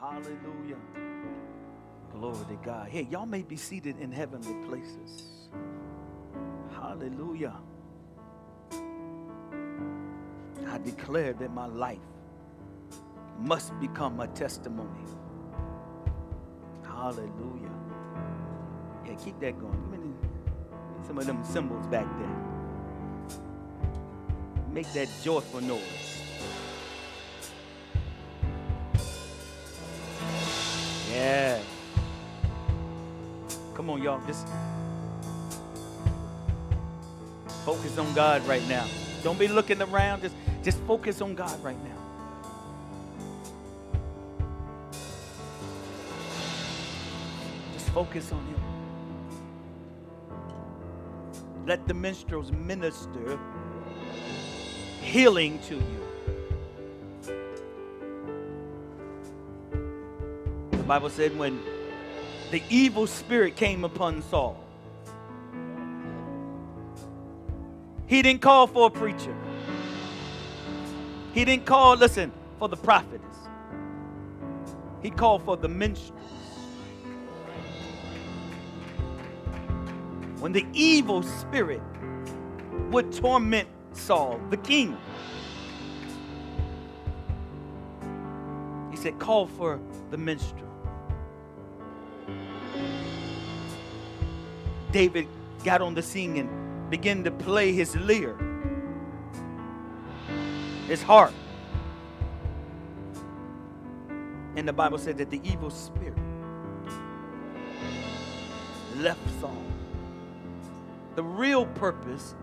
Hallelujah. Glory to God. Hey, y'all may be seated in heavenly places. Hallelujah. I declare that my life must become a testimony. Hallelujah. Yeah, keep that going. Give me some of them cymbals back there. Make that joyful noise. Yeah. Come on, y'all. Just focus on God right now. Don't be looking around. Just, just focus on God right now. Just focus on Him. Let the minstrels minister healing to you. Bible said when the evil spirit came upon Saul, he didn't call for a preacher. He didn't call, listen, for the prophetess. He called for the minstrels. When the evil spirit would torment Saul, the king, he said, Call for the minstrel. David got on the scene and began to play his lyre, his harp. And the Bible said that the evil spirit left Saul. The real purpose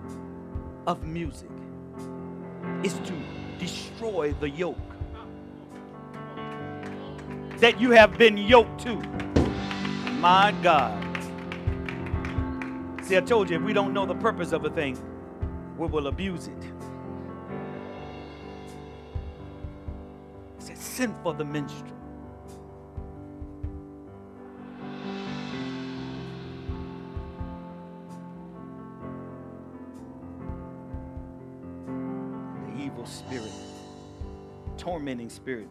of music is to destroy the yoke that you have been yoked to. My God. See, I told you, if we don't know the purpose of a thing, we will abuse it. He said, send for the minstrel. The evil spirit, tormenting spirit.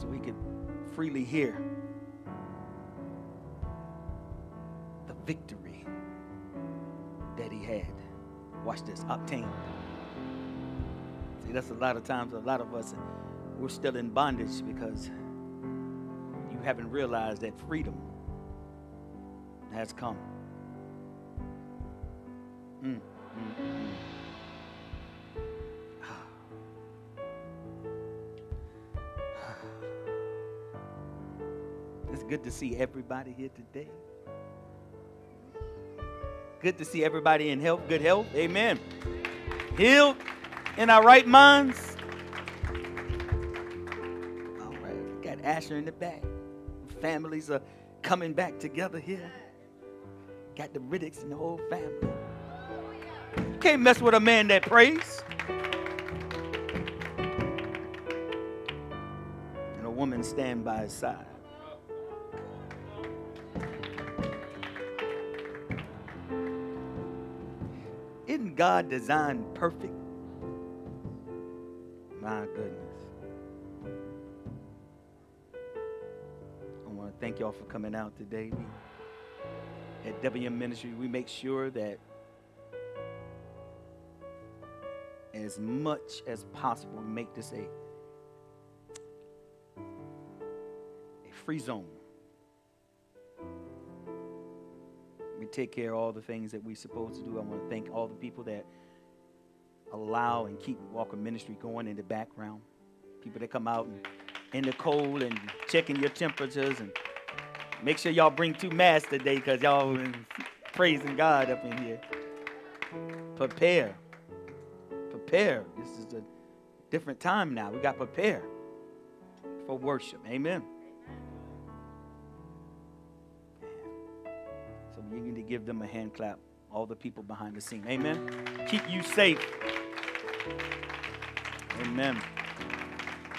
So we could freely hear the victory that he had. Watch this, obtained. See, that's a lot of times, a lot of us, we're still in bondage because you haven't realized that freedom has come. Mm. Good to see everybody here today. Good to see everybody in health, good health. Amen. Healed in our right minds. All right, we got Asher in the back. Families are coming back together here. Got the Riddicks and the whole family. You can't mess with a man that prays. And a woman stand by his side. God designed perfect? My goodness. I want to thank y'all for coming out today. We, at WM Ministry, we make sure that as much as possible, we make this a, a free zone. Take care of all the things that we're supposed to do. I want to thank all the people that allow and keep Walker Ministry going in the background. People that come out and in the cold and checking your temperatures and make sure y'all bring two masks today because y'all been praising God up in here. Prepare. Prepare. This is a different time now. We got to prepare for worship. Amen. You need to give them a hand clap. All the people behind the scene. Amen. Keep you safe. Amen.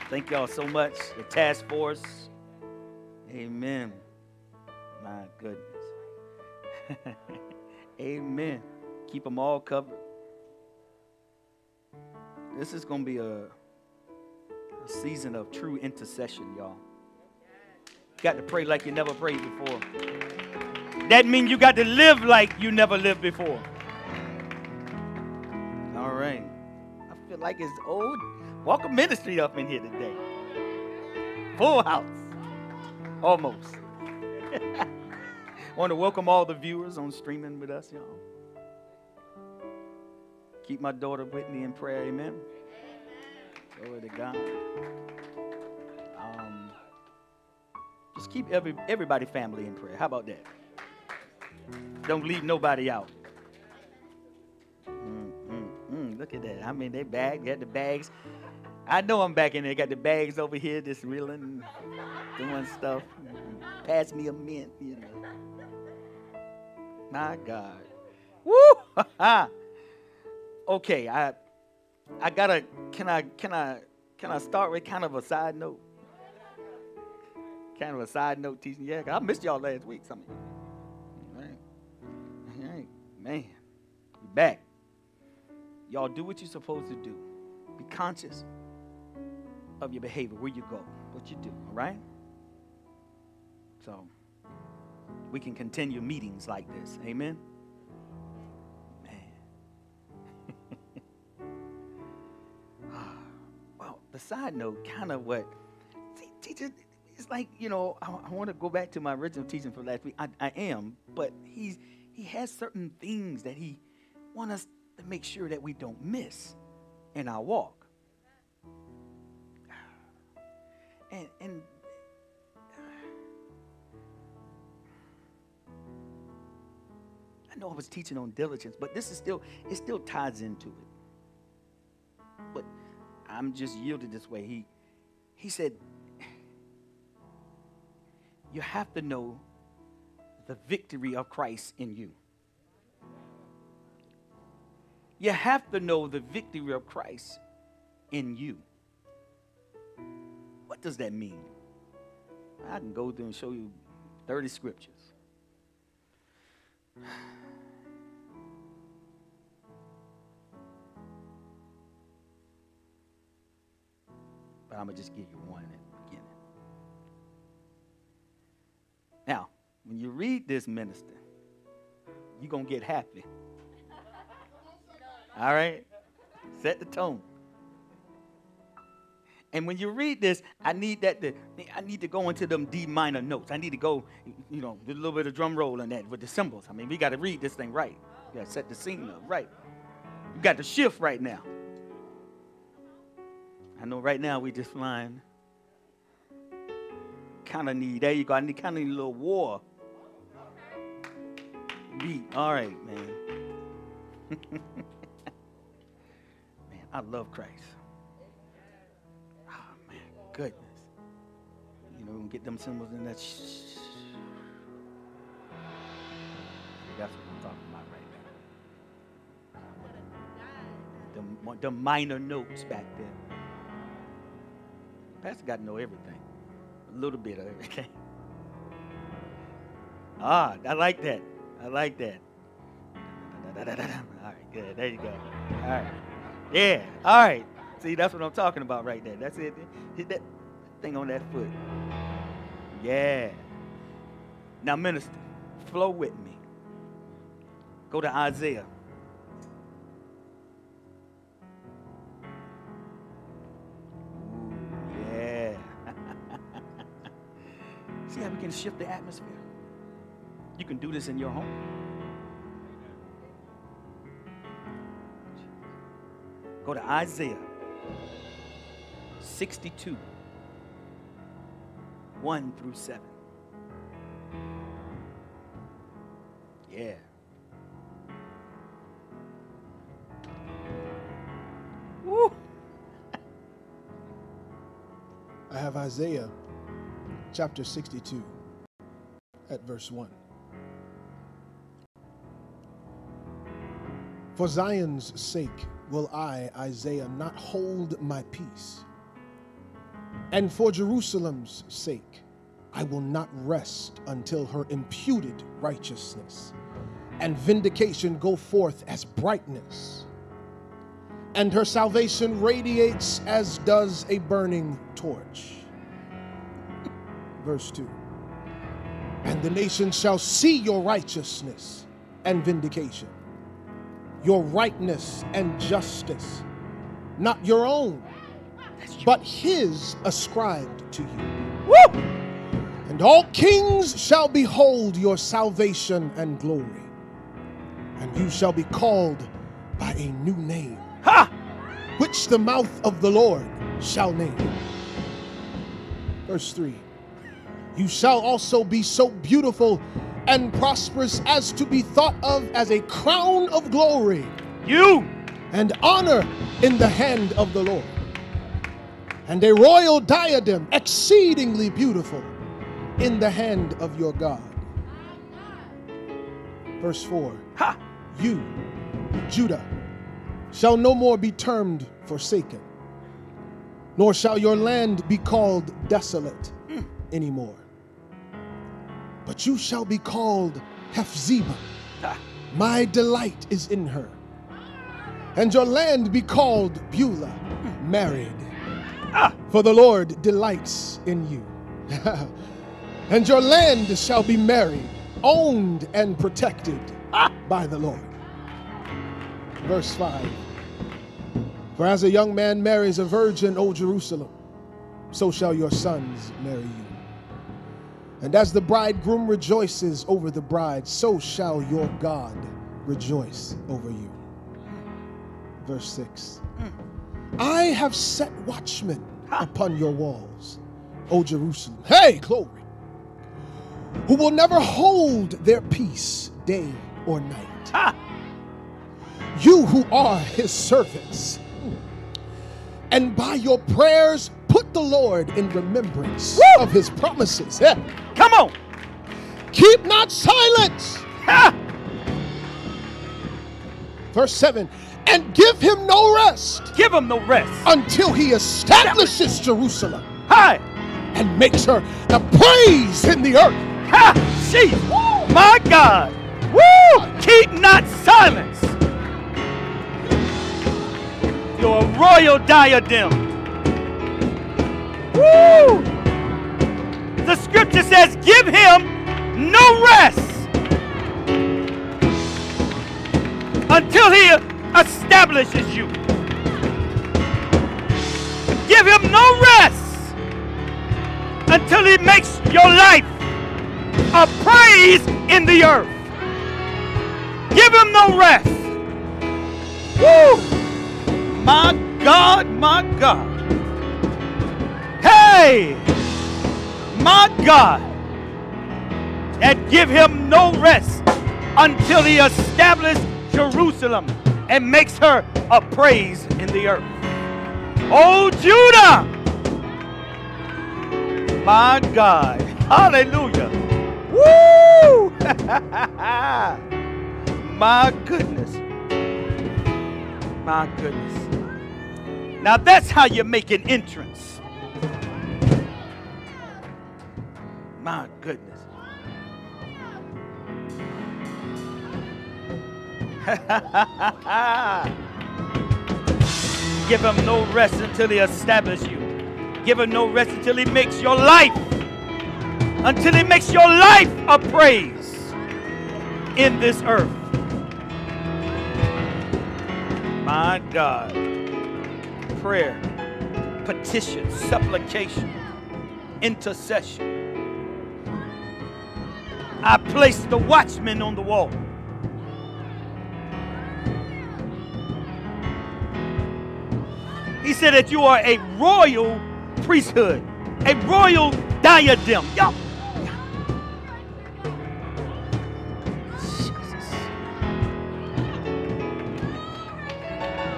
Thank y'all so much. The task force. Amen. My goodness. Amen. Keep them all covered. This is going to be a, a season of true intercession, y'all. got to pray like you never prayed before. That means you got to live like you never lived before. All right. I feel like it's old. Welcome ministry up in here today. Full house. Almost. Want to welcome all the viewers on streaming with us, y'all. Keep my daughter Whitney in prayer, amen. Glory to God. Um, just keep every everybody family in prayer. How about that? Don't leave nobody out. Mm, mm, mm. Look at that. I mean, they bag, got the bags. I know I'm back in there. Got the bags over here, just reeling, doing stuff. Pass me a mint, you know. My God. Woo! okay, I I gotta can I can I can I start with kind of a side note? Kind of a side note teaching. Yeah, I missed y'all last week. Some Man. We back. Y'all do what you're supposed to do. Be conscious of your behavior, where you go, what you do, all right? So we can continue meetings like this. Amen. Man. Ah, well, the side note, kind of what teacher, it's like, you know, I, I want to go back to my original teaching for last week. I, I am, but he's he has certain things that he wants us to make sure that we don't miss in our walk. And, and I know I was teaching on diligence, but this is still, it still ties into it. But I'm just yielded this way. He, he said, you have to know the victory of Christ in you. You have to know the victory of Christ in you. What does that mean? I can go through and show you 30 scriptures. But I'm going to just give you one at the beginning. Now, when you read this, minister, you're going to get happy. All right? Set the tone. And when you read this, I need that to, I need to go into them D minor notes. I need to go, you know, a little bit of drum roll on that with the cymbals. I mean, we got to read this thing right. You got to set the scene up right. You got to shift right now. I know right now we just flying. Kind of need, there you go. I need kind of need a little war. Beat. All right, man. man, I love Christ Oh, man, goodness. You know, get them cymbals in that. Shh. That's what I'm talking about right now. The, the minor notes back there. Pastor got to know everything, a little bit of everything. Ah, I like that. I like that. All right, good. There you go. All right. Yeah. All right. See, that's what I'm talking about right there. That's it. Hit that thing on that foot. Yeah. Now, minister, flow with me. Go to Isaiah. Ooh, yeah. See how we can shift the atmosphere? You can do this in your home. Go to Isaiah 62, 1 through 7. Yeah. Woo. I have Isaiah chapter 62 at verse 1. For Zion's sake will I, Isaiah, not hold my peace. And for Jerusalem's sake, I will not rest until her imputed righteousness and vindication go forth as brightness. And her salvation radiates as does a burning torch. Verse 2 And the nations shall see your righteousness and vindication, your rightness and justice, not your own, but his ascribed to you. Woo! And all kings shall behold your salvation and glory, and you shall be called by a new name, Ha! which the mouth of the Lord shall name. Verse 3 You shall also be so beautiful and prosperous as to be thought of as a crown of glory You! and honor in the hand of the Lord, and a royal diadem exceedingly beautiful in the hand of your God. Verse 4 Ha! You, Judah, shall no more be termed forsaken, nor shall your land be called desolate hmm. anymore. But you shall be called Hephzibah. My delight is in her. And your land be called Beulah, married. Ah! For the Lord delights in you. and your land shall be married, owned and protected by the Lord. Verse 5 For as a young man marries a virgin, O Jerusalem, so shall your sons marry you. And as the bridegroom rejoices over the bride, so shall your God rejoice over you. Verse 6 hmm. I have set watchmen upon your walls, O Jerusalem. Hey, glory! Who will never hold their peace day or night. You who are his servants. And by your prayers, put the Lord in remembrance Woo! of his promises. Yeah. Come on! Keep not silence. Ha! Verse 7 And give him no rest Give him no rest. until he establishes Jerusalem Hi! and makes her the praise in the earth. Ha! Jeez! My God! Woo! Keep not silence. Your royal diadem. Woo! The scripture says, give him no rest until he establishes you. Give him no rest until he makes your life a praise in the earth. Give him no rest. Woo! My God, my God. My God. And give him no rest until he establishes Jerusalem and makes her a praise in the earth. Oh, Judah! My God. Hallelujah. Woo! My goodness. My goodness. Now that's how you make an entrance. My goodness. Give him no rest until he establishes you. Give him no rest until he makes your life, until he makes your life a praise in this earth. My God. Prayer, petition, supplication, intercession. I place the watchman on the wall. He said that you are a royal priesthood, a royal diadem. Y'all.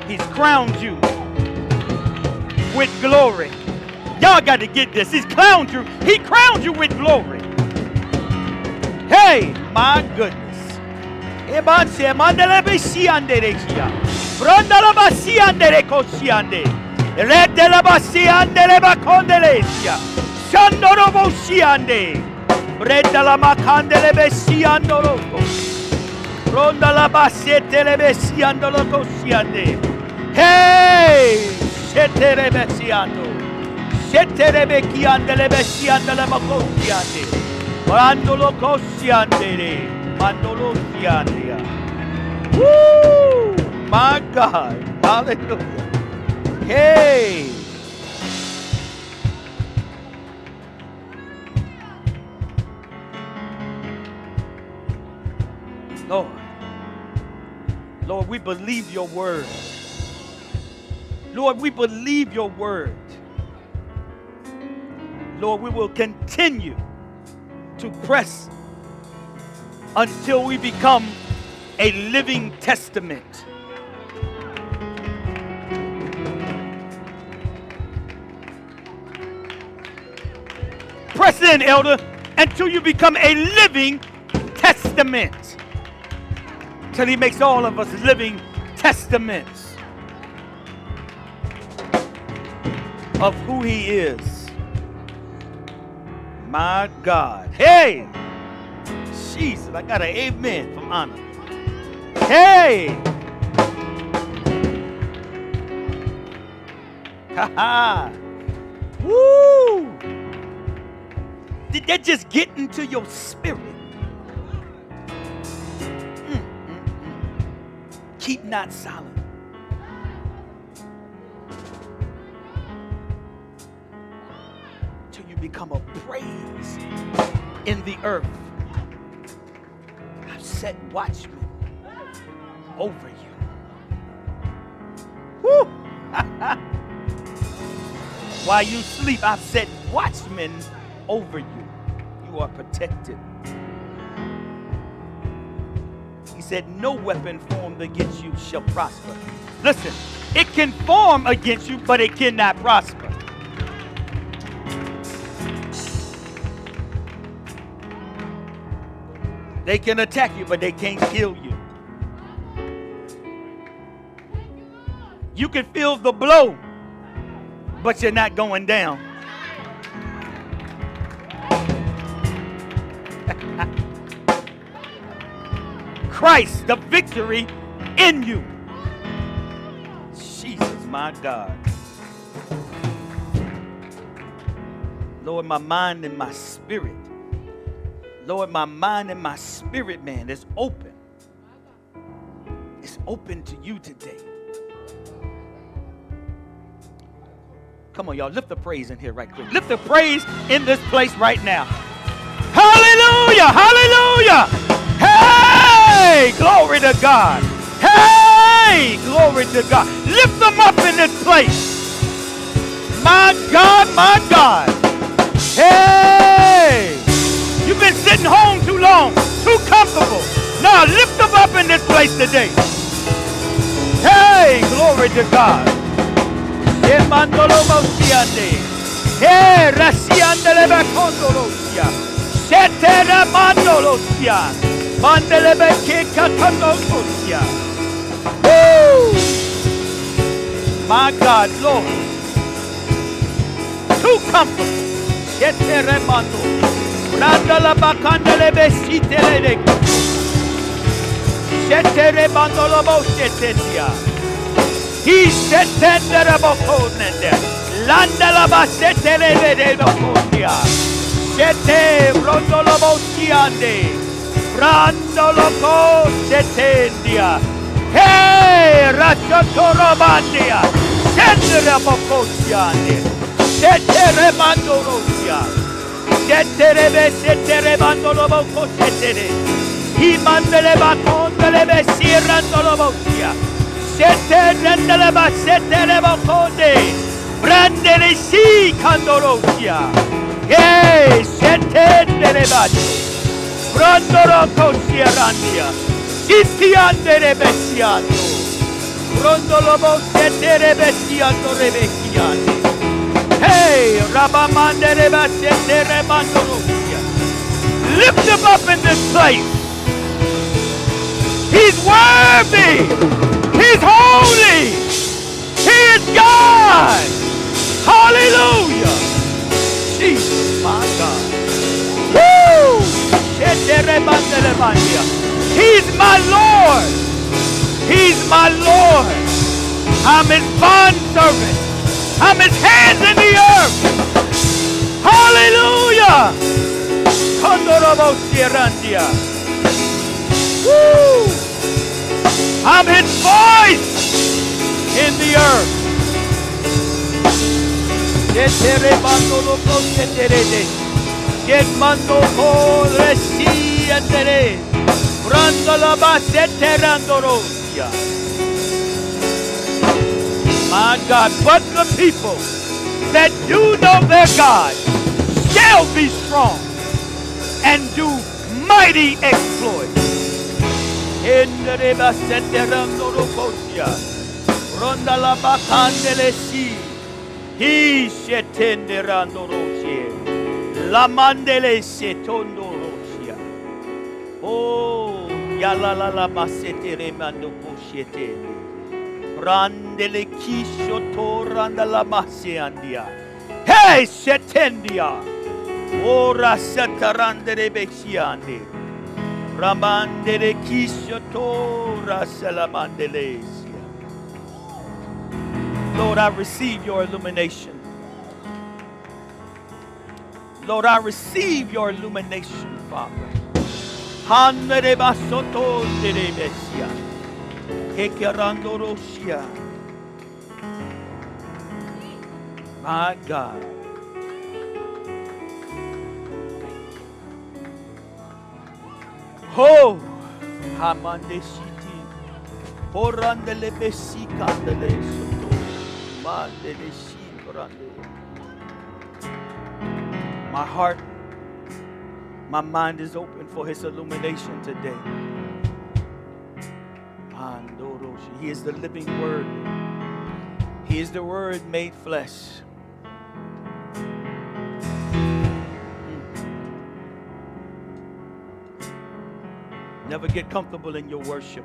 He's crowned you with glory. Y'all got to get this. He's crowned you. He crowned you with glory. Hey, my goodness. Ebanse mandele besiande rekia. Brandala basiande rekosiande. Redela basiande lebakondelesia. Shandoro bosiande. Redala makandele besiandoro. Ronda la basete le besiando lo cosiande. Hey! Sete le besiando. Sete le becchiande le besiando le bocosiande. Quando lo cosiande. Quando lo siandia. Woo! My God. Hallelujah. Hey! Lord. Lord, we believe your word. Lord, we believe your word. Lord, we will continue to press until we become a living testament. Press in, elder, until you become a living testament. Till he makes all of us living testaments of who he is. My God. Hey! Jesus, I got an amen from Anna. Hey! Ha ha! Woo! Did that just get into your spirit? Mm, mm, mm. Keep not silent. Become a praise in the earth. I've set watchmen over you. Woo! While you sleep, I've set watchmen over you. You are protected. He said, No weapon formed against you shall prosper. Listen, it can form against you, but it cannot prosper. They can attack you, but they can't kill you. You can feel the blow, but you're not going down. Christ, the victory in you. Jesus, my God. Lord, my mind and my spirit. Lord, my mind and my spirit, man, is open. It's open to you today. Come on, y'all. Lift the praise in here right quick. Lift the praise in this place right now. Hallelujah! Hallelujah! Hey! Glory to God. Hey! Glory to God. Lift them up in this place. My God, my God. Hey! Been sitting home too long, too comfortable. Now lift them up in this place today. Hey! Glory to God. My God, Lord. Too comfortable. Randala bakandele besitelere. Şetere bandola boşetetia. Hissetendere bokonende. Landala basetere vere bokotia. Şete brondola boşiande. Brandolo koşetendia. Hey, racciottoro bandia. Şetere bokotiande. Şetere mandorotia. Şettere ve şettere bandolo bokko şettere. İmandele bakondele ve sirrandolo bokkiya. Şetterendele bak şettere bokonde. Brandele si candolo kandolo bokkiya. Hey şettere bak. Brandolo kosiya randiya. Sittiyandere besiyando. Brandolo bokketere besiyando rebekkiyande. Hey. Lift him up in this place. He's worthy. He's holy. He is God. Hallelujah. Jesus, my God. Woo! He's my Lord. He's my Lord. I'm his bond servant. I'm his hands in the earth. Hallelujah. Woo. I'm his voice in the earth. Get mando ko resi andere. Brando la basete randorosia. My God, but the people that do know their God shall be strong and do mighty exploits. Endere basete randorosia. Ronda la bacandele si. He shetende randorosia. La mandele setondo rosia. Oh, yala la Randele kisho to randa la masiandia. Hey, shetendia. Ora setarandere bexiande. Ramandele kisho to rasalamandelesia. Lord, I receive your illumination. Lord, I receive your illumination, Father. Handere basoto dere besia. Hekerando rosia. My God. Ho! Hamande shiti. Porandele besi kandele soto. Mandele. My heart, my mind is open for His illumination today. He is the living Word, He is the Word made flesh. Hmm. Never get comfortable in your worship.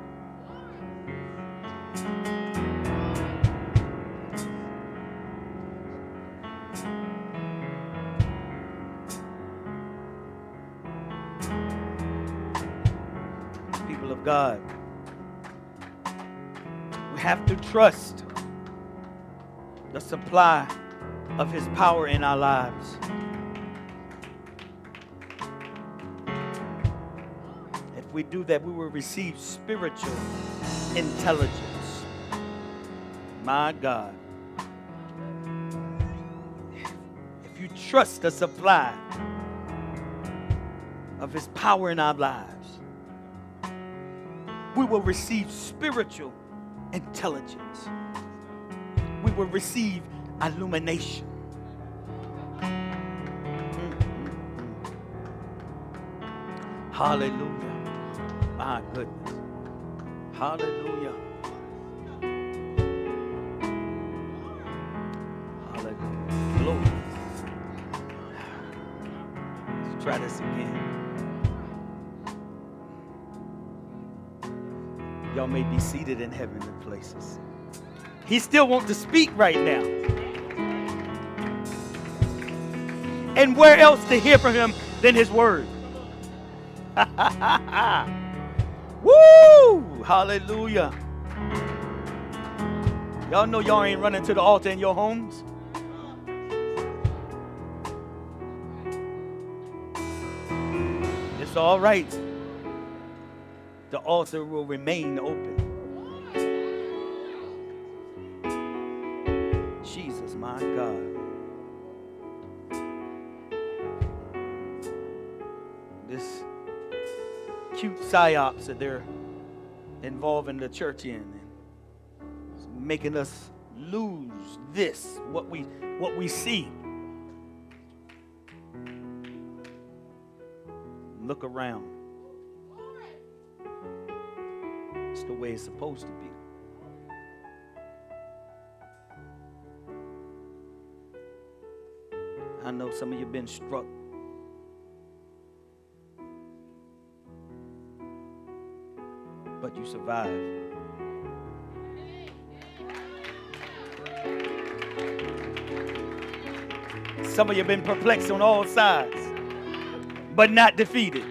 People of God, have to trust the supply of His power in our lives. If we do that, we will receive spiritual intelligence. My God. If you trust the supply of His power in our lives, we will receive spiritual intelligence. We will receive illumination. Hallelujah. My goodness. Hallelujah. Hallelujah. Glory. Let's try this again. Y'all may be seated in heavenly places. He still wants to speak right now. And where else to hear from him than his word? Woo! Hallelujah. Y'all know y'all ain't running to the altar in your homes. It's all right. The altar will remain open. Jesus, my God. This cute psyops that they're involving the church in and making us lose this what we what we see look around the way it's supposed to be i know some of you have been struck but you survive. Some of you have been perplexed on all sides, but not defeated.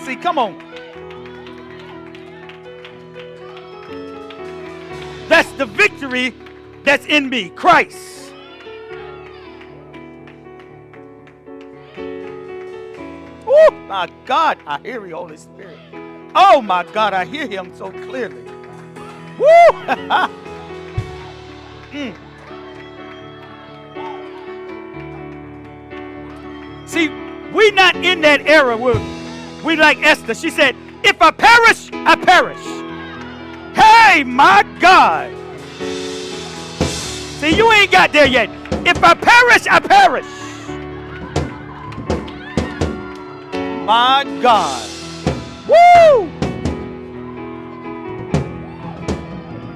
See, come on. That's the victory that's in me, Christ. Oh my God, I hear you, Holy Spirit. Oh my God, I hear him so clearly. Woo! mm. See, we're not in that era where we like Esther. She said, if I perish, I perish. Hey, my God. See, you ain't got there yet. If I perish, I perish. My God. Woo!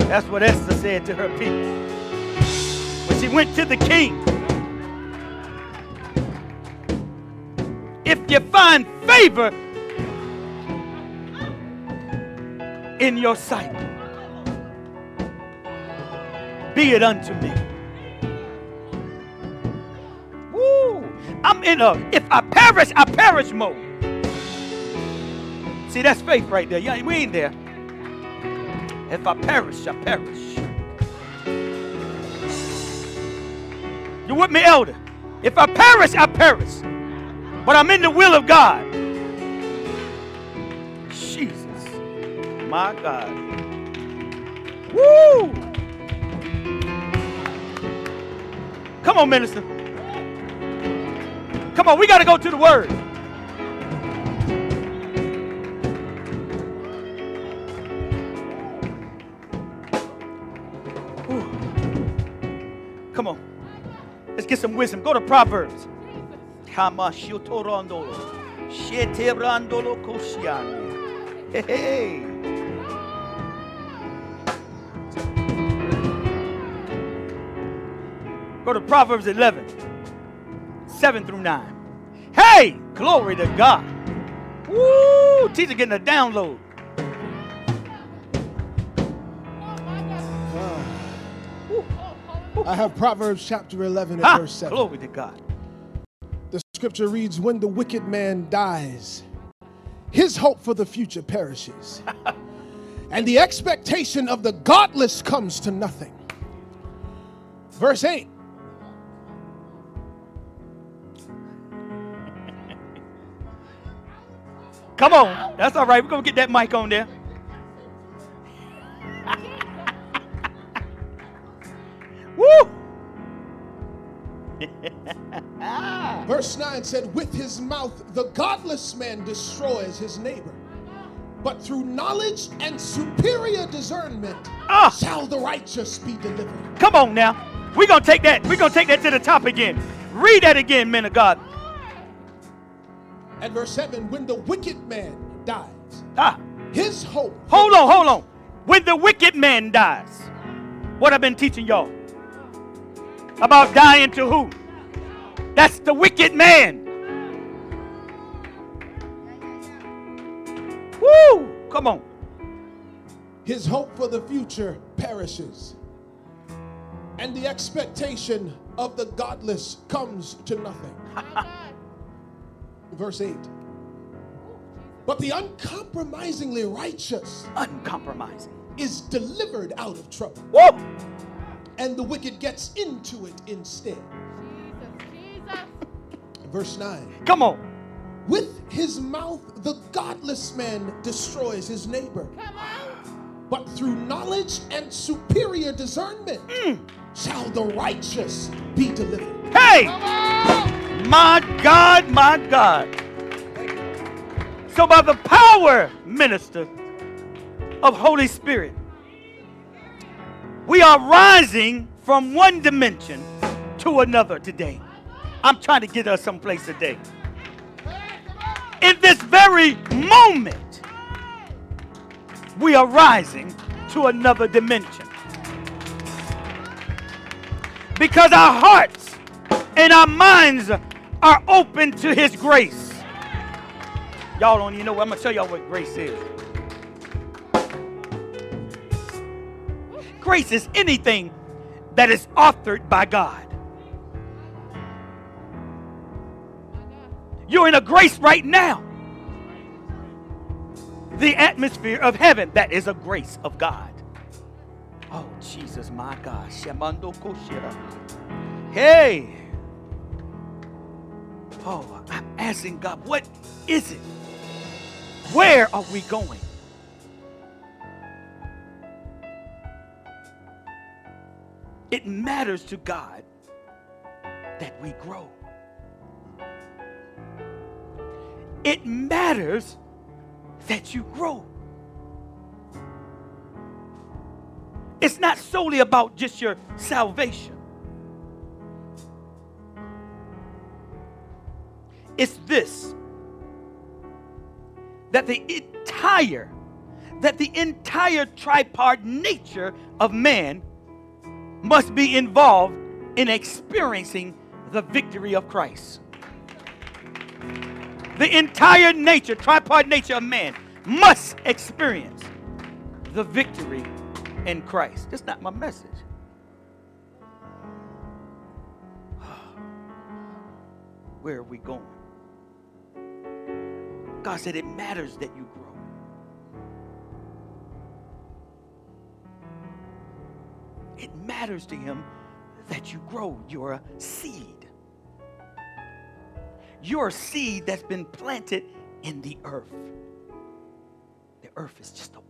That's what Esther said to her people. When she went to the king. If you find favor in your sight, be it unto me. Woo! I'm in a if I perish, I perish mode. See, that's faith right there. Yeah, we ain't there. If I perish, I perish. You with me, elder? If I perish, I perish. But I'm in the will of God. Jesus. My God. Woo! Come on, minister. Come on, we got to go to the word. Ooh. Come on. Let's get some wisdom. Go to Proverbs. Hey, hey. Go to Proverbs 11, 7 through 9. Hey, glory to God. Woo, teacher getting a download. I have Proverbs chapter 11 Ha, and verse 7. glory to God. The scripture reads, When the wicked man dies, his hope for the future perishes, and the expectation of the godless comes to nothing. Verse 8 Come on. That's all right. We're going to get that mic on there. Woo! Verse 9 said, With his mouth the godless man destroys his neighbor, but through knowledge and superior discernment Ah. shall the righteous be delivered. Come on now. We're going to take that. We're going to take that to the top again. Read that again, men of God. At verse 7, when the wicked man dies, Ah. his hope. Hold on, hold on. When the wicked man dies, what I've been teaching y'all about dying to who? That's the wicked man. Woo! Come on. His hope for the future perishes, and the expectation of the godless comes to nothing. Verse 8. But the uncompromisingly righteous Uncompromising. is delivered out of trouble, Woo! and the wicked gets into it instead. Verse 9. Come on. With his mouth, the godless man destroys his neighbor. Come on. But through knowledge and superior discernment mm. shall the righteous be delivered. Hey! My God, my God. So, by the power, minister, of Holy Spirit, we are rising from one dimension to another today. I'm trying to get us someplace today. In this very moment, we are rising to another dimension. Because our hearts and our minds are open to His grace. Y'all don't even know. I'm going to tell y'all what grace is. Grace is anything that is authored by God. You're in a grace right now. The atmosphere of heaven, that is a grace of God. Oh, Jesus, my God. Hey. Oh, I'm asking God, what is it? Where are we going? It matters to God that we grow. It matters that you grow. It's not solely about just your salvation. It's this that the entire that the entire tripart nature of man must be involved in experiencing the victory of Christ. The entire nature, tripart nature of man must experience the victory in Christ. That's not my message. Where are we going? God said it matters that you grow. It matters to Him that you grow. You're a seed. You're a seed that's been planted in the earth. The earth is just a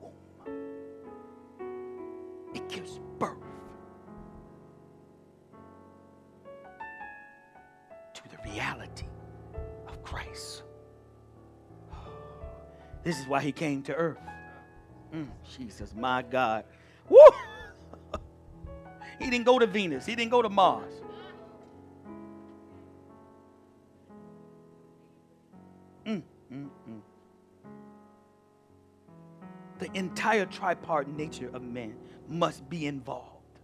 This is why he came to earth. Mm, Jesus, my God. Woo! he didn't go to Venus, he didn't go to Mars. Mm, mm, mm. The entire tripart nature of man must be involved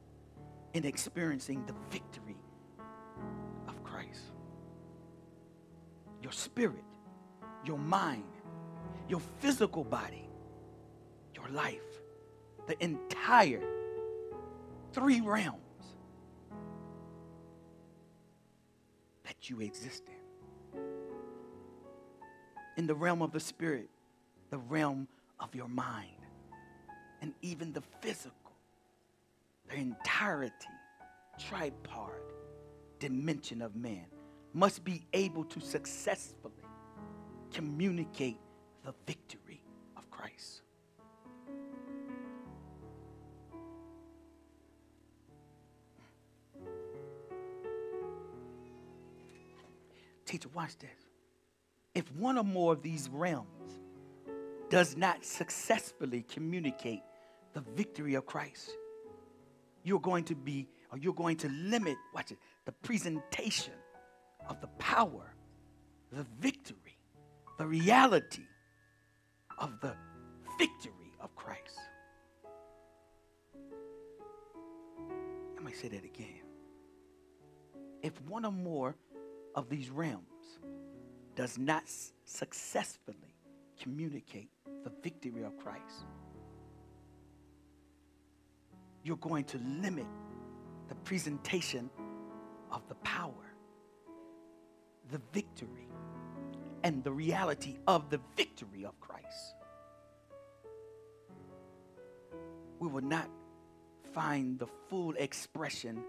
in experiencing the victory of Christ. Your spirit, your mind, your physical body, your life, the entire three realms that you exist in. In the realm of the spirit, the realm of your mind, and even the physical, the entirety, tripart dimension of man must be able to successfully communicate the victory of Christ. Teacher, watch this. If one or more of these realms does not successfully communicate the victory of Christ, you're going to be, or you're going to limit, watch it, the presentation of the power, the victory, the reality of the victory of Christ. Let me say that again. If one or more of these realms does not successfully communicate the victory of Christ, you're going to limit the presentation of the power, the victory, and the reality of the victory of Christ. We will not find the full expression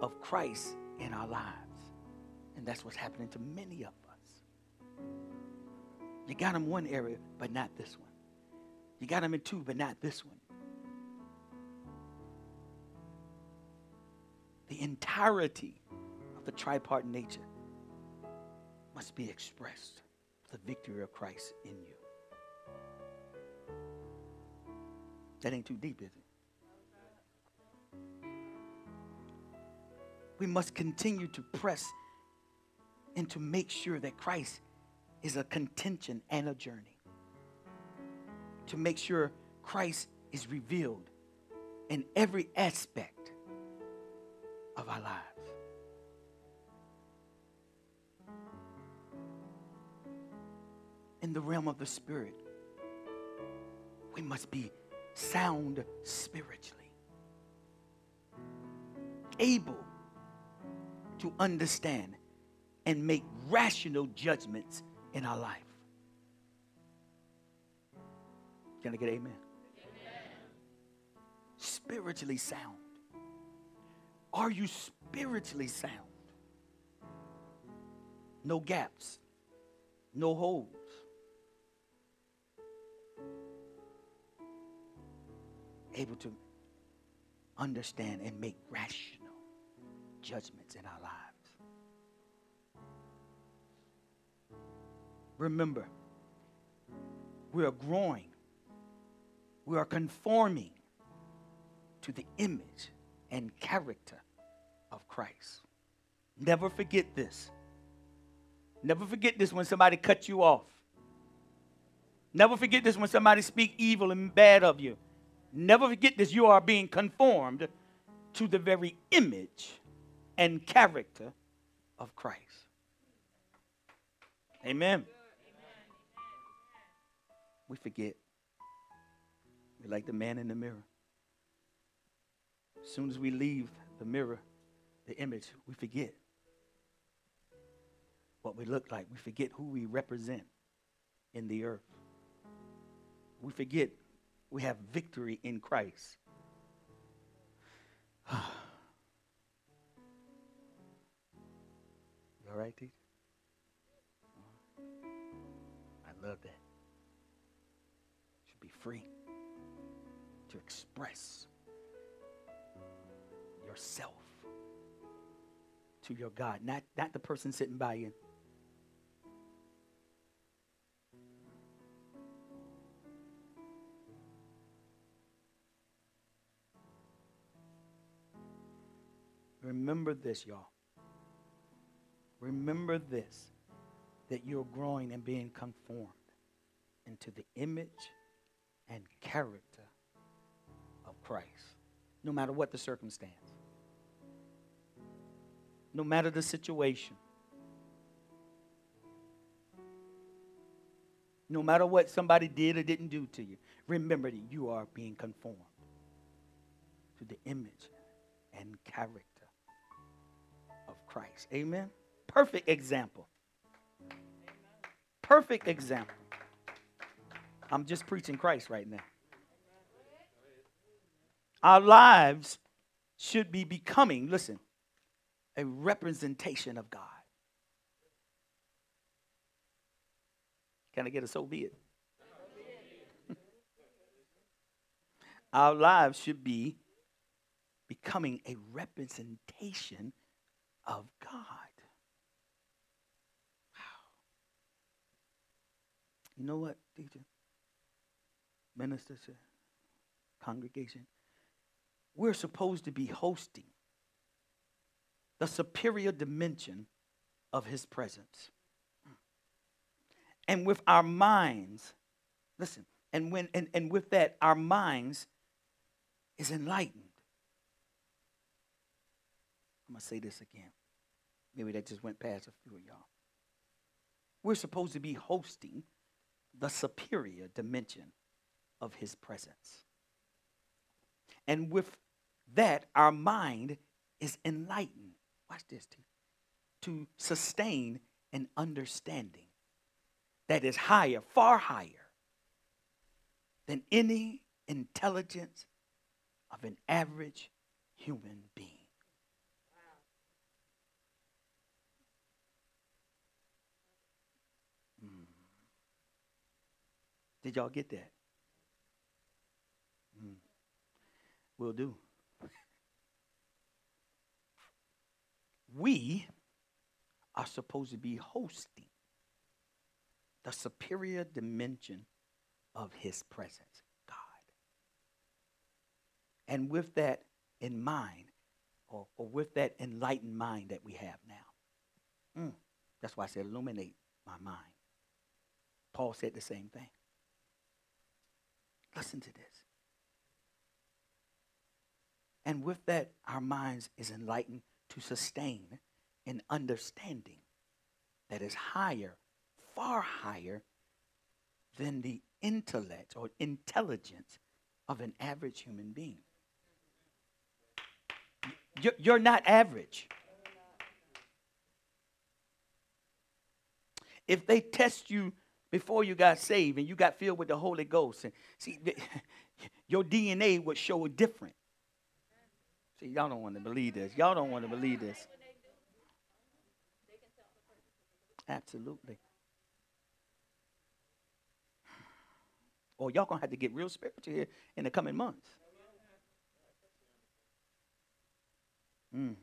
of Christ in our lives. And that's what's happening to many of us. You got them one area, but not this one. You got them in two, but not this one. The entirety of the tripart nature must be expressed the victory of Christ in you. That ain't too deep, is it? We must continue to press and to make sure that Christ is a contention and a journey. To make sure Christ is revealed in every aspect of our lives. The realm of the spirit, we must be sound spiritually, able to understand and make rational judgments in our life. Can I get amen? spiritually sound? Are you spiritually sound? No gaps, no holes. Able to understand and make rational judgments in our lives. Remember, we are growing, we are conforming to the image and character of Christ. Never forget this. Never forget this when somebody cuts you off. Never forget this when somebody speak evil and bad of you. Never forget this. You are being conformed to the very image and character of Christ. Amen. We forget. We're like the man in the mirror. As soon as we leave the mirror, the image, we forget what we look like. We forget who we represent in the earth. We forget we have victory in Christ. you all right, teacher? I love that. Should be free to express yourself to your God, not, not the person sitting by you. Remember this, y'all. Remember this that you're growing and being conformed into the image and character of Christ, no matter what the circumstance, no matter the situation, no matter what somebody did or didn't do to you. Remember that you are being conformed to the image and character Christ. Amen. Perfect example. Perfect example. I'm just preaching Christ right now. Our lives should be becoming, listen, a representation of God. Can I get a so be it? Our lives should be becoming a representation of God. Wow. You know what, teacher? Ministers, congregation, we're supposed to be hosting the superior dimension of his presence. And with our minds, listen, and when and, and with that, our minds is enlightened. I'm gonna say this again. Maybe that just went past a few of y'all. We're supposed to be hosting the superior dimension of his presence. And with that, our mind is enlightened. Watch this. To sustain an understanding that is higher, far higher than any intelligence of an average human being. Did y'all get that? Mm. Will do. We are supposed to be hosting the superior dimension of his presence, God. And with that in mind, or, or with that enlightened mind that we have now, mm, that's why I said illuminate my mind. Paul said the same thing. Listen to this. And with that, our minds is enlightened to sustain an understanding that is higher, far higher than the intellect or intelligence of an average human being. You're not average. If they test you before you got saved and you got filled with the Holy Ghost. And see, your DNA would show different. See, y'all don't want to believe this. Y'all don't want to believe this. Absolutely. Or y'all gonna have to get real spiritual here in the coming months. Mm.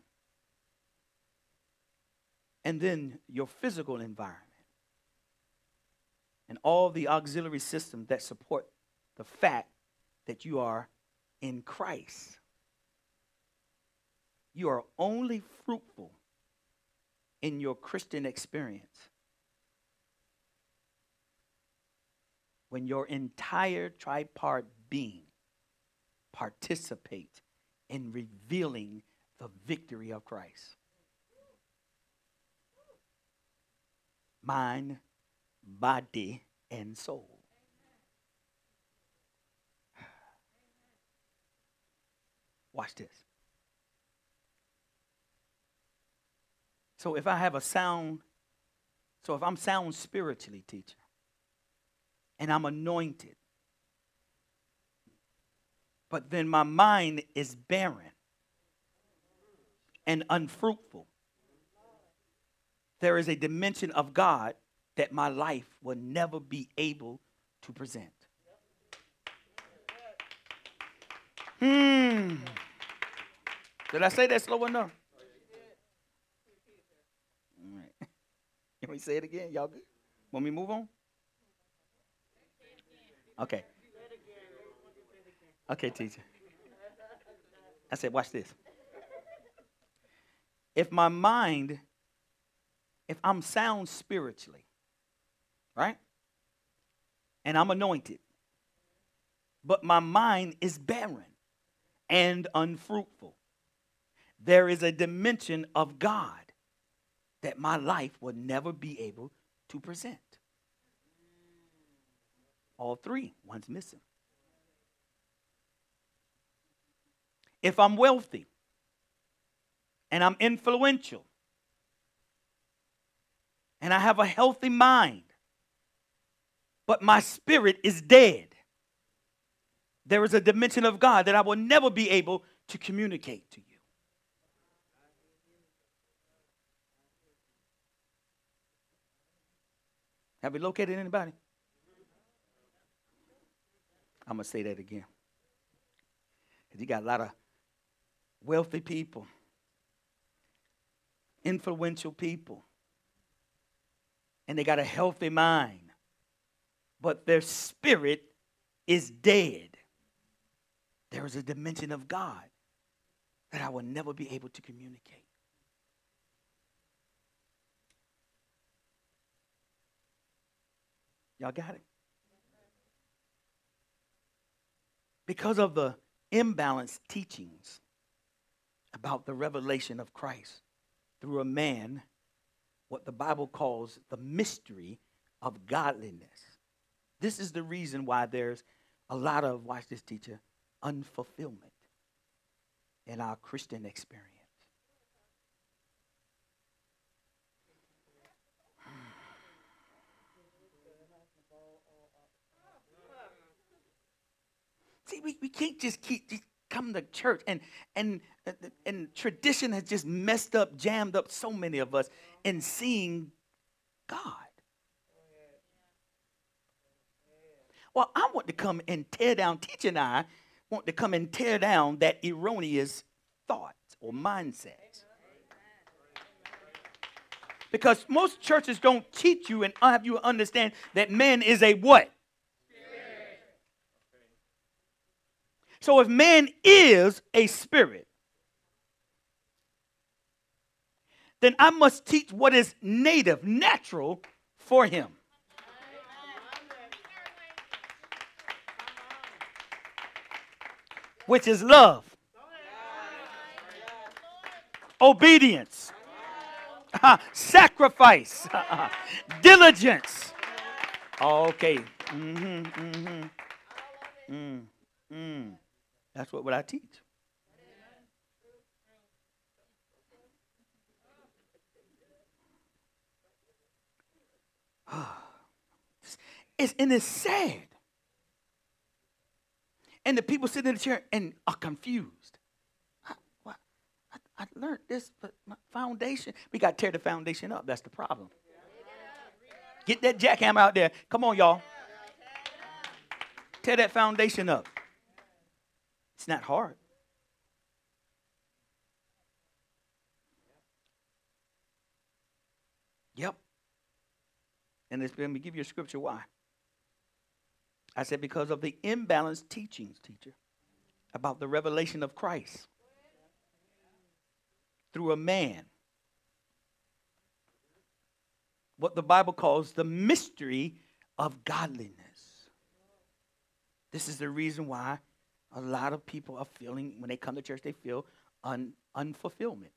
And then your physical environment and all the auxiliary systems that support the fact that you are in Christ. You are only fruitful in your Christian experience when your entire tripart being participates in revealing the victory of Christ. Mind, body, and soul. Watch this. So if I have a sound, so if I'm sound spiritually, teacher, and I'm anointed, but then my mind is barren and unfruitful, there is a dimension of God that my life will never be able to present. Hmm. Did I say that slow enough? All right. Can we say it again? Y'all good? Want me move on? Okay. Okay, teacher. I said, watch this. If my mind, if I'm sound spiritually, right? And I'm anointed, but my mind is barren and unfruitful. There is a dimension of God that my life will never be able to present. All three, one's missing. If I'm wealthy and I'm influential and I have a healthy mind, but my spirit is dead, there is a dimension of God that I will never be able to communicate to you. Have we located anybody? I'm going to say that again. You got a lot of wealthy people, influential people, and they got a healthy mind, but their spirit is dead. There is a dimension of God that I will never be able to communicate. Y'all got it? Because of the imbalanced teachings about the revelation of Christ through a man, what the Bible calls the mystery of godliness. This is the reason why there's a lot of, watch this teacher, unfulfillment in our Christian experience. See, we, we can't just keep just come to church and and and tradition has just messed up, jammed up so many of us in seeing God. Well, I want to come and tear down, teacher and I want to come and tear down that erroneous thought or mindset. Because most churches don't teach you and have you understand that man is a what? So if man is a spirit, then I must teach what is native, natural for him. Which is love, obedience, sacrifice, diligence. Okay. Mm-hmm, mm-hmm. Mm, mm. That's what, what I teach. it's, and it's sad. And the people sitting in the chair and are confused. What? I learned this, but my foundation, we got to tear the foundation up. That's the problem. Get that jackhammer out there. Come on, y'all. Tear that foundation up. It's not hard. Yep. And let me give you a scripture why. I said, because of the imbalanced teachings, teacher, about the revelation of Christ through a man. What the Bible calls the mystery of godliness. This is the reason why a lot of people are feeling, when they come to church, they feel un, unfulfillment.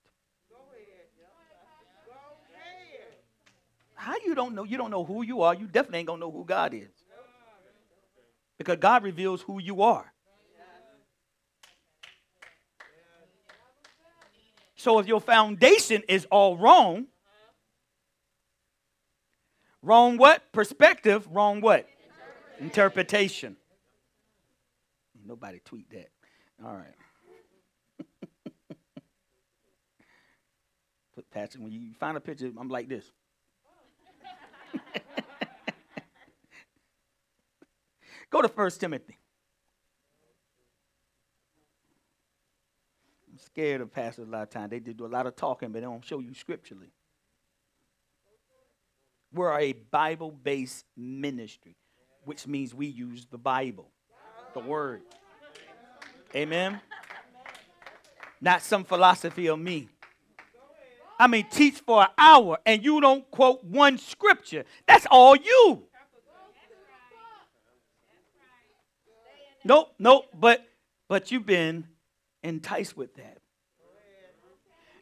How you don't know? You don't know who you are. You definitely ain't gonna know who God is. Because God reveals who you are. So if your foundation is all wrong, wrong what? Perspective, wrong what? Interpretation. Nobody tweet that. All right. Put Patrick, when you find a picture, I'm like this. Go to First Timothy. I'm scared of pastors a lot of times. They do a lot of talking, but they don't show you scripturally. We're a Bible based ministry, which means we use the Bible, the Word. Amen? Not some philosophy of me. I mean, teach for an hour and you don't quote one scripture. That's all you. Nope, nope, but but you've been enticed with that.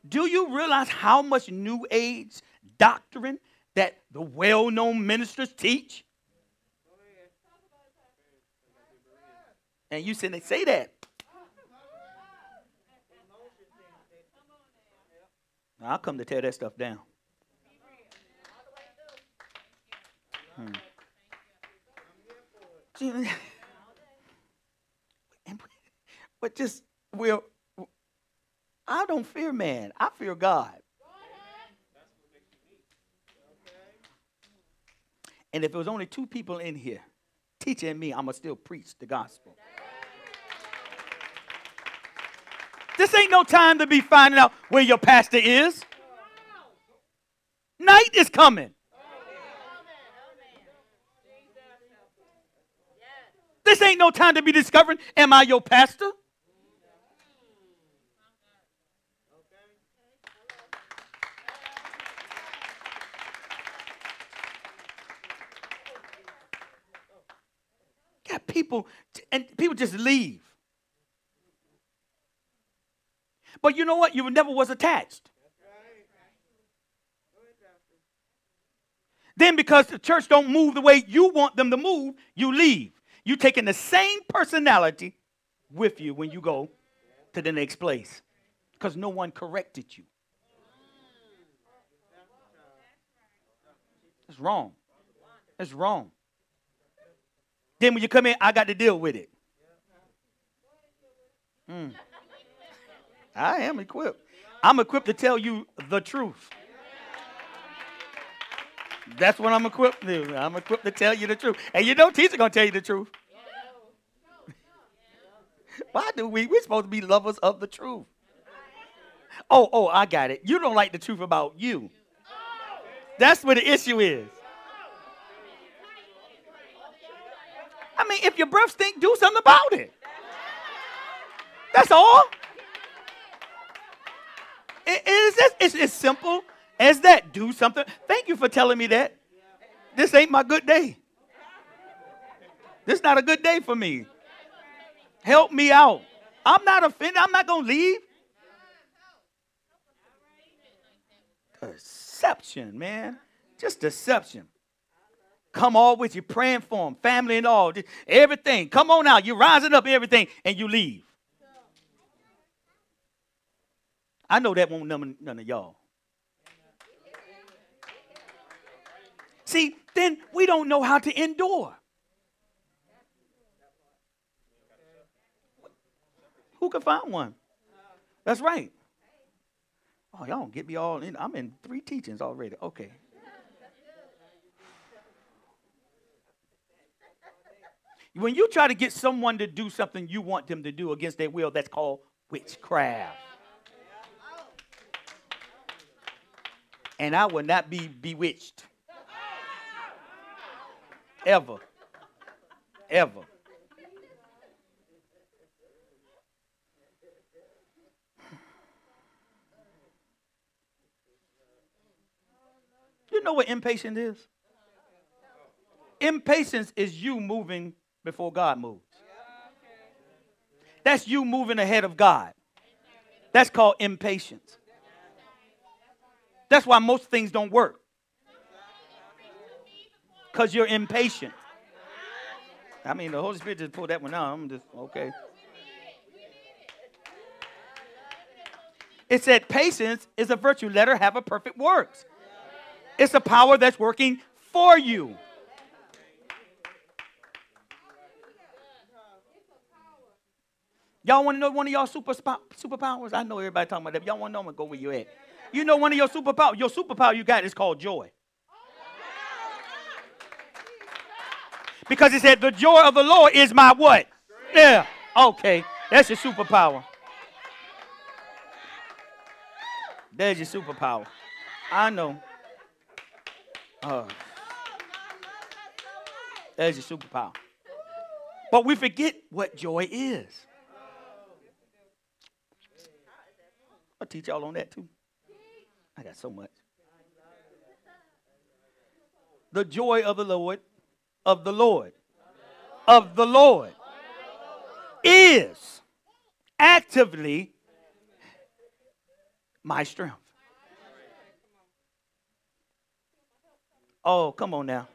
Do you realize how much new age doctrine that the well-known ministers teach? And you said they say that. I'll come to tear that stuff down. Hmm. But just we'll I don't fear man. I fear God. And if it was only two people in here teaching me, I'm going to still preach the gospel. This ain't no time to be finding out where your pastor is. Night is coming. This ain't no time to be discovering, am I your pastor? Got people, and people just leave. But you know what? You never was attached. Then because the church don't move the way you want them to move, you leave. You taking the same personality with you when you go to the next place. Because no one corrected you. That's wrong. That's wrong. Then when you come in, I got to deal with it. Mm. I am equipped. I'm equipped to tell you the truth. That's what I'm equipped to do. I'm equipped to tell you the truth. And you know teacher gonna tell you the truth. Why do we? We're supposed to be lovers of the truth. Oh, oh, I got it. You don't like the truth about you. That's where the issue is. I mean, if your breath stink, do something about it. That's all. It is it's as simple as that. Do something. Thank you for telling me that. This ain't my good day. This not a good day for me. Help me out. I'm not offended. I'm not to leave. Deception, man. Just deception. Come all with you, praying for them, family and all, everything. Come on out. You're rising up, everything, and you leave. I know that won't none, none of y'all. See, then we don't know how to endure. Who can find one? That's right. Oh, y'all don't get me all in. I'm in three teachings already. Okay. When you try to get someone to do something you want them to do against their will, that's called witchcraft. And I will not be bewitched. Ever. Ever. You know what impatience is? Impatience is you moving before God moves. That's you moving ahead of God. That's called impatience. That's why most things don't work. Because you're impatient. I mean, the Holy Spirit just pulled that one out. I'm just, okay. It said patience is a virtue. Let her have a perfect works. It's a power that's working for you. Y'all want to know one of y'all super superpowers? I know everybody talking about that. Y'all want to know? I'm gonna go where you at. You know one of your superpowers. Your superpower you got is called joy. Because it said the joy of the Lord is my what? Yeah. Okay. That's your superpower. There's your superpower. I know. Uh, there's your superpower. But we forget what joy is. I'll teach y'all on that too. I got so much. The joy of the Lord, of the Lord, of the Lord is actively my strength. Oh, come on now.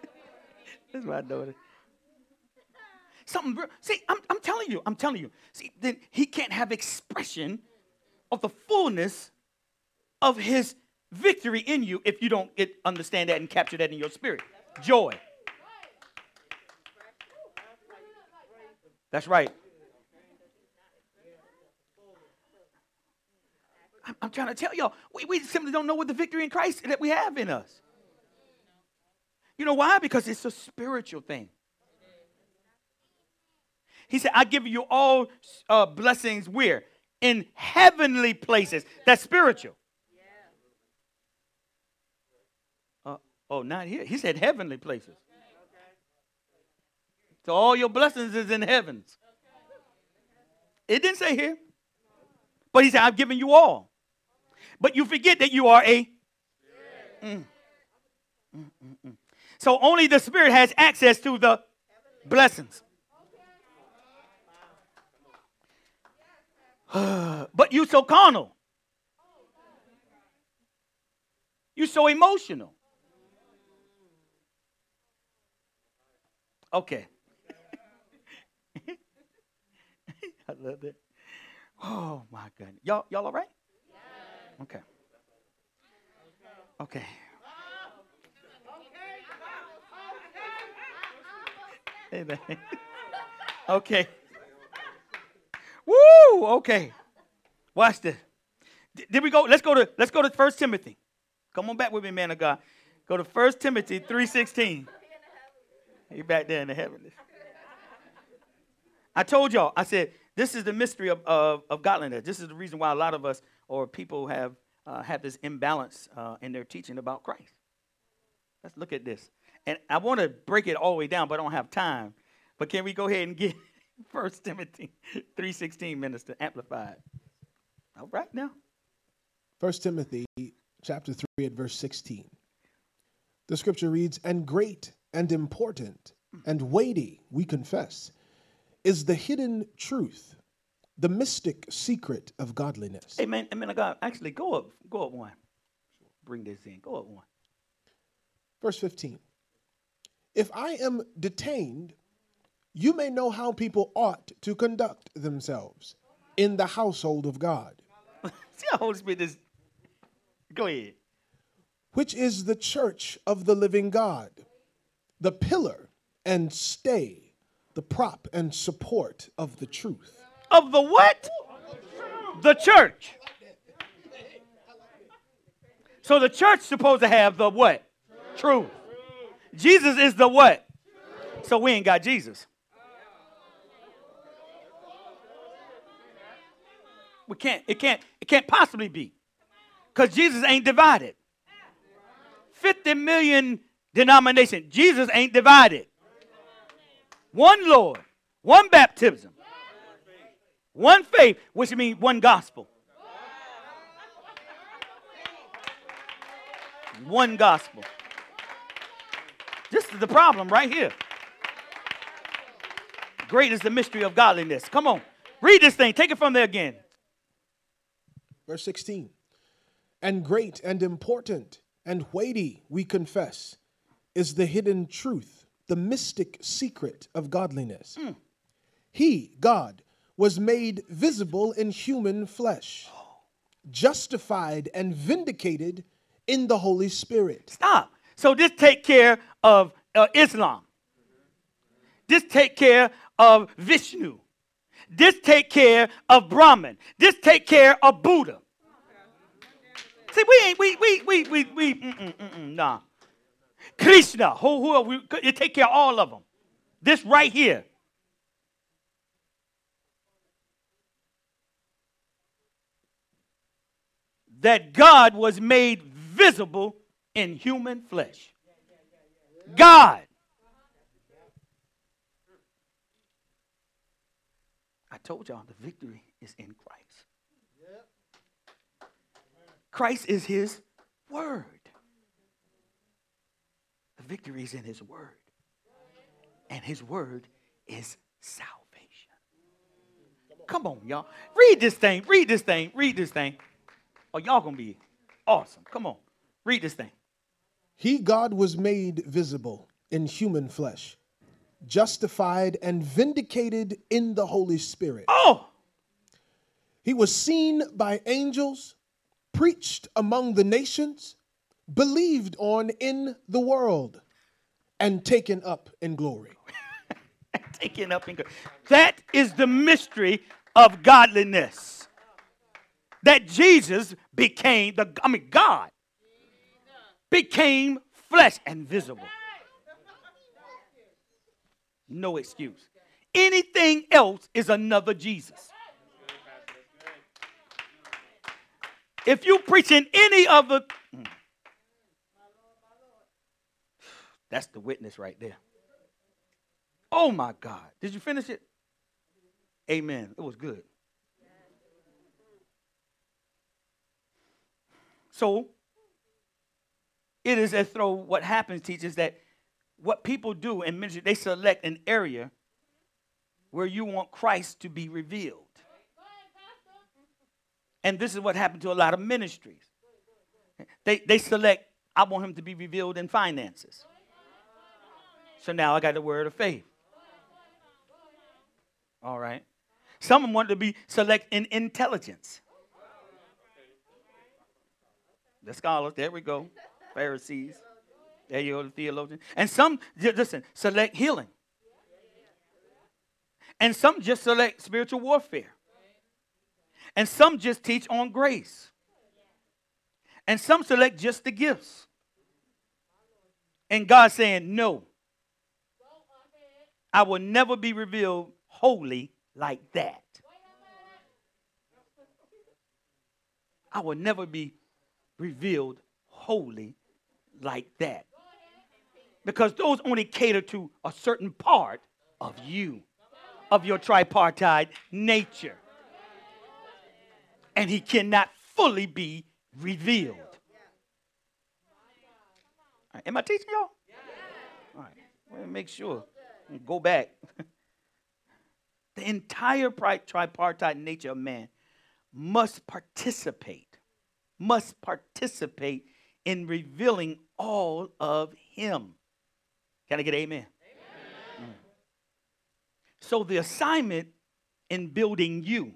That's my daughter. Something, see, I'm, I'm telling you, I'm telling you. See, then he can't have expression of the fullness of his victory in you if you don't get, understand that and capture that in your spirit. Joy. That's right. I'm, trying to tell y'all, we, we simply don't know what the victory in Christ that we have in us. You know why? Because it's a spiritual thing. He said, I give you all uh, blessings where? In heavenly places. That's spiritual. Uh, oh, not here. He said heavenly places. So all your blessings is in heavens. It didn't say here. But he said, I've given you all. But you forget that you are a. Mm. Mm, mm, so only the Spirit has access to the blessings. but you so carnal. You so emotional. Okay. I love that. Oh my goodness. Y'all, y'all all right? Okay. Okay. Amen. okay. Woo! Okay. Watch this. Did we go? Let's go to let's go to First Timothy. Come on back with me, man of God. Go to First Timothy 3:16. You're back there in the heavens. I told y'all, I said, this is the mystery of, of, of godliness. This is the reason why a lot of us or people have uh, have this imbalance uh, in their teaching about Christ. Let's look at this. And I want to break it all the way down, but I don't have time. But can we go ahead and get First Timothy 3.16, Minister, amplified. All right now. First Timothy chapter 3 at verse 16. The scripture reads, And great and important and weighty, we confess, is the hidden truth the mystic secret of godliness. Amen. Amen. God, actually, go up, go up one. Bring this in. Go up one. Verse 15. If I am detained, you may know how people ought to conduct themselves in the household of God. See how Holy Spirit is. Go ahead. Which is the church of the living God, the pillar and stay, the prop and support of the truth of the what? The church. So the church supposed to have the what? Truth. Jesus is the what? So we ain't got Jesus. We can't, it can't, it can't possibly be. Because Jesus ain't divided. 50 million denomination. Jesus ain't divided. One Lord, one baptism, one faith, which means one gospel. One gospel. This is the problem right here. Great is the mystery of godliness. Come on. Read this thing. Take it from there again. Verse 16. And great and important and weighty, we confess, is the hidden truth, the mystic secret of godliness. He, God, was made visible in human flesh, justified and vindicated in the Holy Spirit. Stop. So this take care of uh, Islam. This take care of Vishnu. This take care of Brahman. This take care of Buddha. See, we ain't we we we we we mm-mm, mm-mm, nah. Krishna, who who are we? You take care of all of them. This right here. That God was made visible in human flesh. God. Told y'all the victory is in Christ. Christ is his word. The victory is in his word. And his word is salvation. Come on, y'all. Read this thing. Read this thing. Read this thing. Oh, y'all gonna be awesome. Come on. Read this thing. He, God, was made visible in human flesh, justified and vindicated in the Holy Spirit. Oh, He was seen by angels, preached among the nations, believed on in the world, and taken up in glory. taken up in. Glory. That is the mystery of godliness. That Jesus became the, I mean, God became flesh and visible. No excuse. Anything else is another Jesus. If you preaching any other, mm. that's the witness right there. Oh my God. Did you finish it? Amen. It was good. So, it is as though what happens, teaches that what people do in ministry, they select an area where you want Christ to be revealed. And this is what happened to a lot of ministries. They, they select, I want him to be revealed in finances. So now I got the word of faith. All right. Some want to be select in intelligence. The scholars, there we go. Pharisees. There you the theologian. And some, listen, select healing. And some just select spiritual warfare. And some just teach on grace. And some select just the gifts. And God saying, No. I will never be revealed wholly like that. I will never be revealed wholly like that. Because those only cater to a certain part of you, of your tripartite nature. And he cannot fully be revealed. Right, am I teaching y'all? All right, well, make sure. Go back. the entire tripartite nature of man must participate, must participate in revealing all of him. Can I get amen? Mm. So the assignment in building you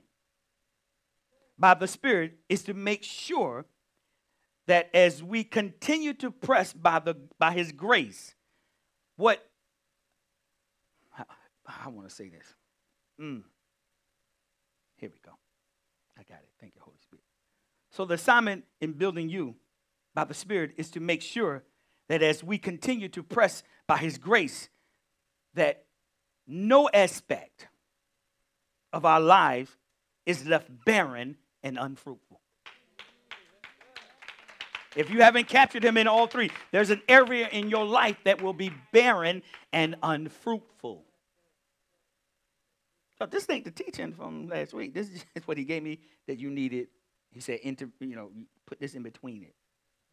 by the Spirit is to make sure that as we continue to press by the by His grace, what I, I want to say this. Mm. Here we go. I got it. Thank you, Holy Spirit. So the assignment in building you by the Spirit is to make sure that as we continue to press by His grace, that no aspect of our lives is left barren and unfruitful. If you haven't captured him in all three, there's an area in your life that will be barren and unfruitful. So this ain't the teaching from last week. This is what he gave me that you needed. He said, inter, you know, put this in between it.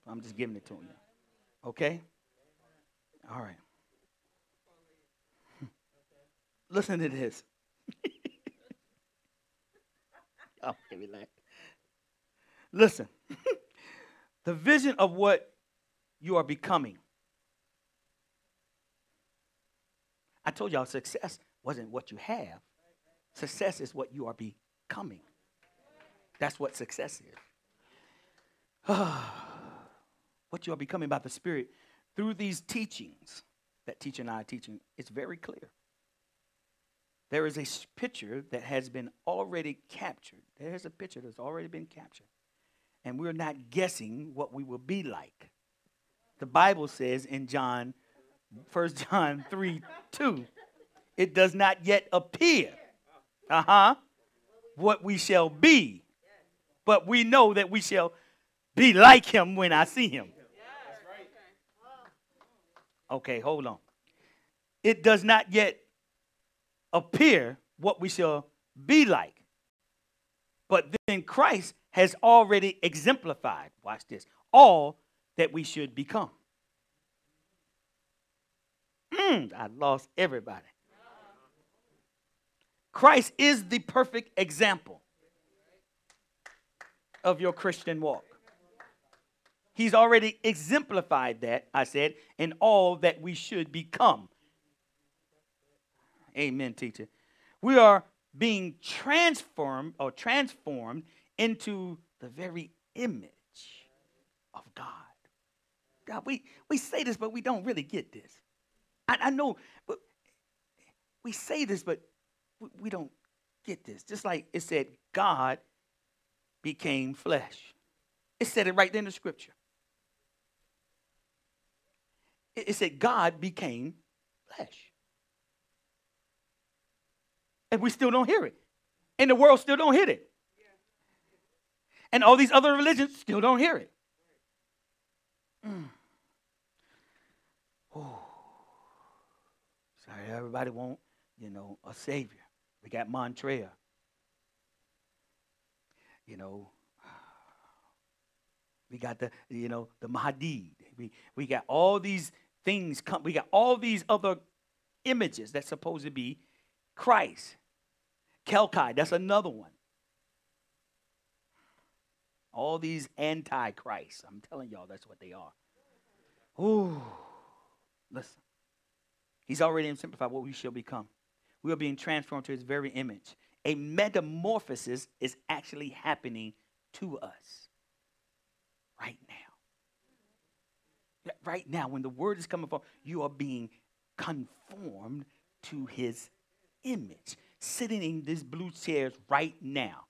I'm just giving it to you. Okay? All right. Listen to this. oh, give me that. Listen. the vision of what you are becoming. I told y'all success wasn't what you have. Success is what you are becoming. That's what success is. what you are becoming by the Spirit through these teachings that teacher and I are teaching, it's very clear. There is a picture that has been already captured. There's a picture that's already been captured. And we're not guessing what we will be like. The Bible says in John, 1 John 3 2, it does not yet appear, uh huh, what we shall be. But we know that we shall be like him when I see him. Okay, hold on. It does not yet appear what we shall be like. But then Christ has already exemplified, watch this, all that we should become. Mm, I lost everybody. Christ is the perfect example of your Christian walk. He's already exemplified that, I said, in all that we should become. Amen, teacher. We are being transformed or transformed into the very image of God. God, we, we say this, but we don't really get this. I, I know, but we say this, but we, don't get this. Just like it said, God became flesh. It said it right there in the scripture. It said, God became flesh and we still don't hear it. And the world still don't hear it. And all these other religions still don't hear it. Mm. Sorry, everybody want, you know, a savior. We got Montreal. You know, we got the, you know, the Mahdi. We, we got all these things come. We got all these other images that's supposed to be Christ. Kalki, that's another one. All these antichrists, I'm telling y'all, that's what they are. Ooh, listen. He's already simplified what we shall become. We are being transformed to his very image. A metamorphosis is actually happening to us right now. Right now, when the word is coming forth, you are being conformed to his image sitting in these blue chairs right now.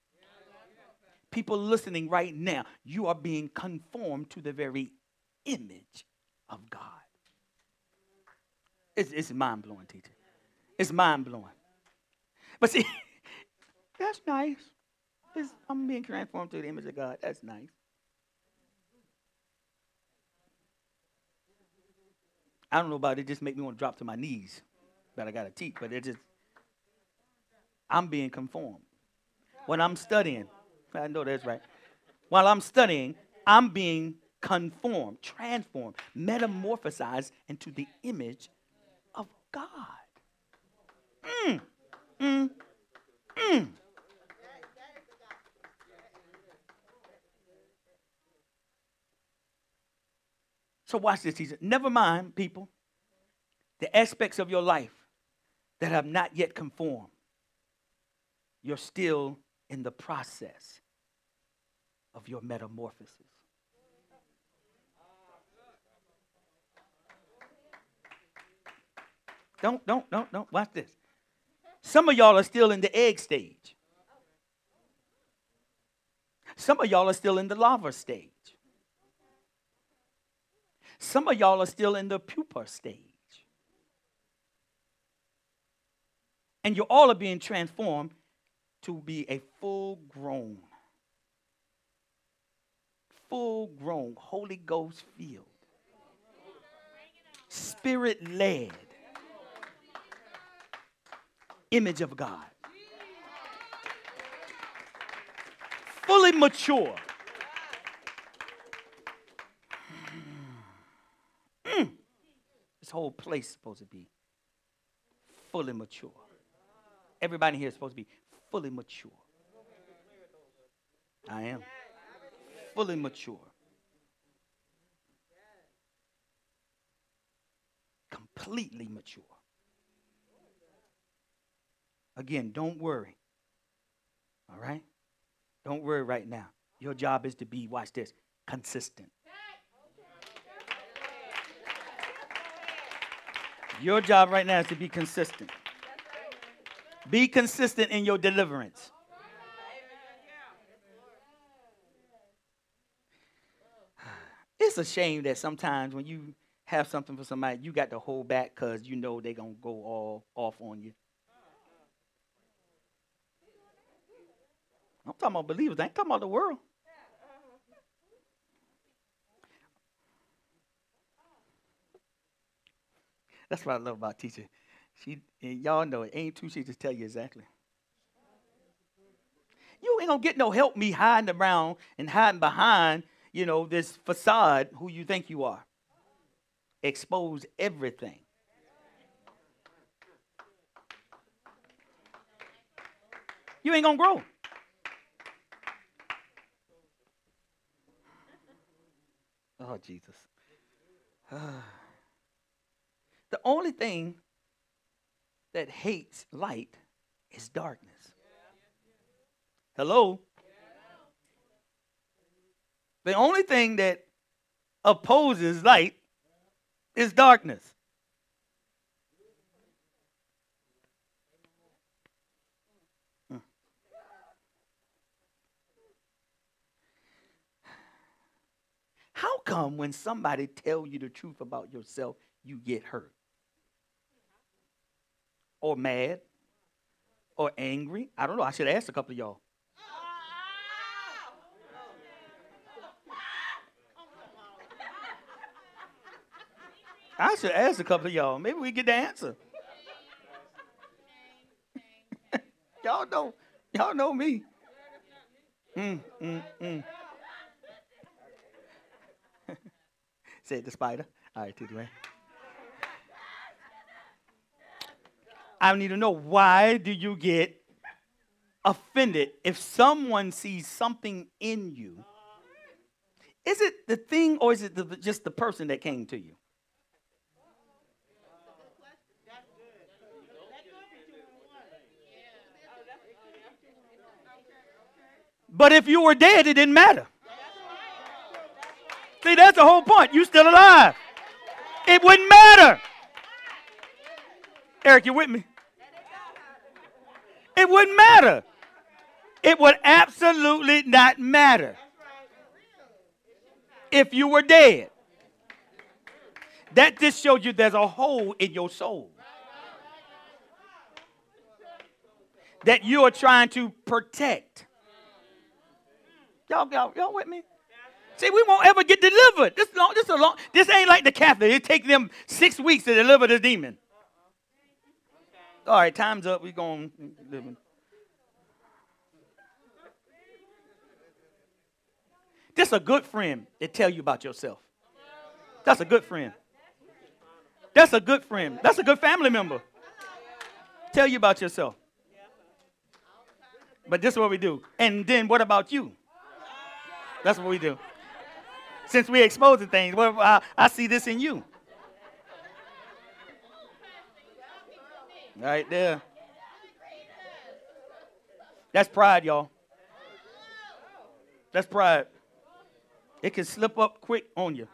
People listening right now, you are being conformed to the very image of God. It's, it's mind blowing, teacher. It's mind blowing. But see, that's nice. It's, I'm being transformed to the image of God. That's nice. I don't know about it, it just make me want to drop to my knees. But I got to teach, but it just I'm being conformed. When I'm studying, I know that's right. While I'm studying, I'm being conformed, transformed, metamorphosized into the image of God. Mm, mm, mm. So watch this, He teacher. Never mind, people, the aspects of your life that have not yet conformed you're still in the process of your metamorphosis. Don't, don't, don't, don't. Watch this. Some of y'all are still in the egg stage. Some of y'all are still in the larva stage. Some of y'all are still in the pupa stage. And you all are being transformed to be a full grown, full grown, Holy Ghost filled, spirit led image of God. Fully mature. Mm. This whole place is supposed to be fully mature. Everybody here is supposed to be fully mature. I am fully mature. Completely mature. Again, don't worry. All right? Don't worry right now. Your job is to be, watch this, consistent. Your job right now is to be consistent. Be consistent in your deliverance. It's a shame that sometimes when you have something for somebody, you got to hold back because you know they're going to go all off on you. I'm talking about believers. I ain't talking about the world. That's what I love about teacher. She y'all know it ain't too she just tell you exactly. You ain't gonna get no help me hiding around and hiding behind, you know, this facade who you think you are. Expose everything. You ain't gonna grow. Oh, Jesus. the only thing that hates light is darkness. Hello? The only thing that opposes light is darkness. How come when somebody tell you the truth about yourself, you get hurt? Or mad? Or angry? I don't know. I should ask a couple of y'all. I should ask a couple of y'all. Maybe we get the answer. y'all know, y'all know me. Mm, mm, mm. Say the spider. All right, to the way. I need to know why do you get offended if someone sees something in you? Is it the thing or is it the, just the person that came to you? But if you were dead, it didn't matter. See, that's the whole point. You're still alive. It wouldn't matter. Eric, you with me? It wouldn't matter. It would absolutely not matter if you were dead. That just shows you there's a hole in your soul that you are trying to protect. Y'all, y'all, y'all with me? See, we won't ever get delivered. This long, this a long. This ain't like the Catholic. It take them six weeks to deliver the demon. All right, time's up. We're going. This a good friend that tell you about yourself. That's a good friend. That's a good friend. That's a good family member. Tell you about yourself. But this is what we do. And then what about you? That's what we do since we're exposing things. Well, I, I see this in you. Right there. That's pride, y'all. That's pride. It can slip up quick on you.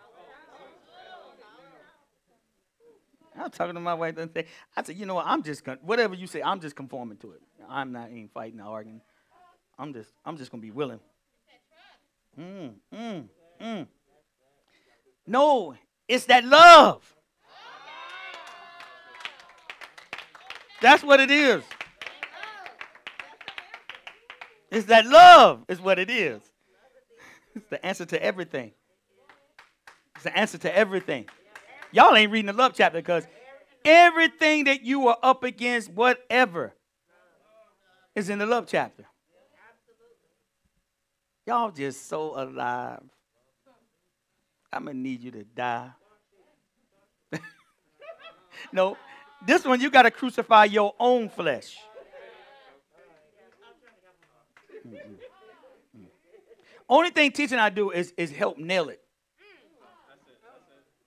I was talking to my wife the other day. I said, you know what? I'm just gonna, whatever you say. I'm just conforming to it. I'm not ain't fighting or arguing. I'm just I'm just gonna be willing. Mm, mm, mm. No, It's that love. That's what it is. It's that love, is what it is. It's the answer to everything. It's the answer to everything. Y'all ain't reading the love chapter because everything that you are up against, whatever, is in the love chapter. Y'all just so alive. I'm going to need you to die. no, this one you got to crucify your own flesh. Only thing teaching I do is, is help nail it.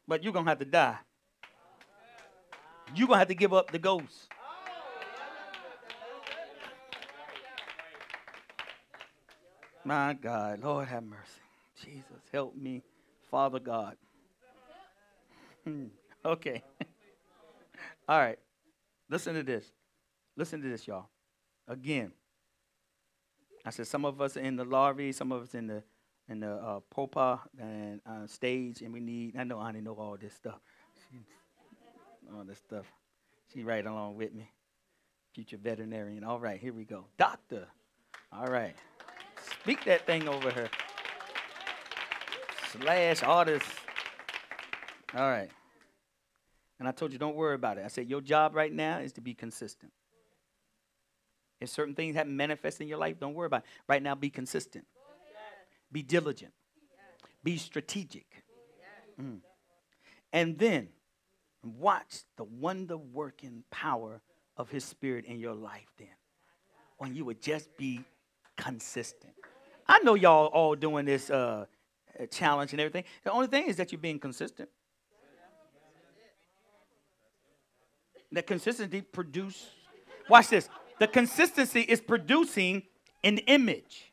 But you're going to have to die. You're going to have to give up the ghost. My God, Lord have mercy. Jesus, help me, Father God. Hmm, okay. All right. Listen to this. Listen to this, y'all. Again, I said some of us are in the lorry, some of us in the in the uh, pupa and uh, stage, and we need. I know I know all this stuff. all this stuff. She right along with me. Future veterinarian. All right, here we go. Doctor. All right. Speak that thing over her. Slash artist. All right. And I told you, don't worry about it. I said, your job right now is to be consistent. If certain things haven't manifested in your life, don't worry about it. Right now, be consistent. Be diligent. Be strategic. Mm. And then watch the wonder working power of his spirit in your life then. When you would just be consistent. I know y'all all doing this uh, challenge and everything. The only thing is that you're being consistent. That consistency produce. Watch this. The consistency is producing an image.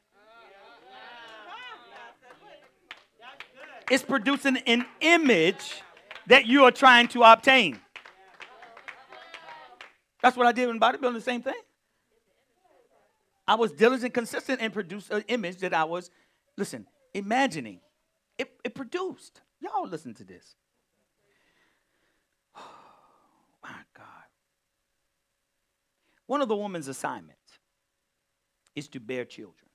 It's producing an image that you are trying to obtain. That's what I did in bodybuilding, the same thing. I was diligent, consistent, and produced an uh, image that I was, listen, imagining. It, it produced. Y'all listen to this. my God. One of the woman's assignments is to bear children.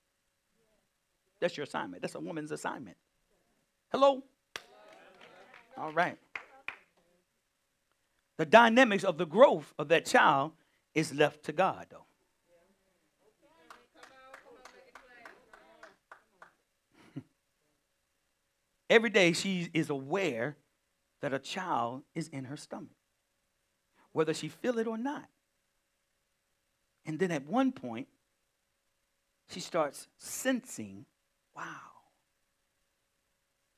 That's your assignment. That's a woman's assignment. Hello? All right. The dynamics of the growth of that child is left to God, though. Every day she is aware that a child is in her stomach, whether she feel it or not. And then at one point, she starts sensing, wow,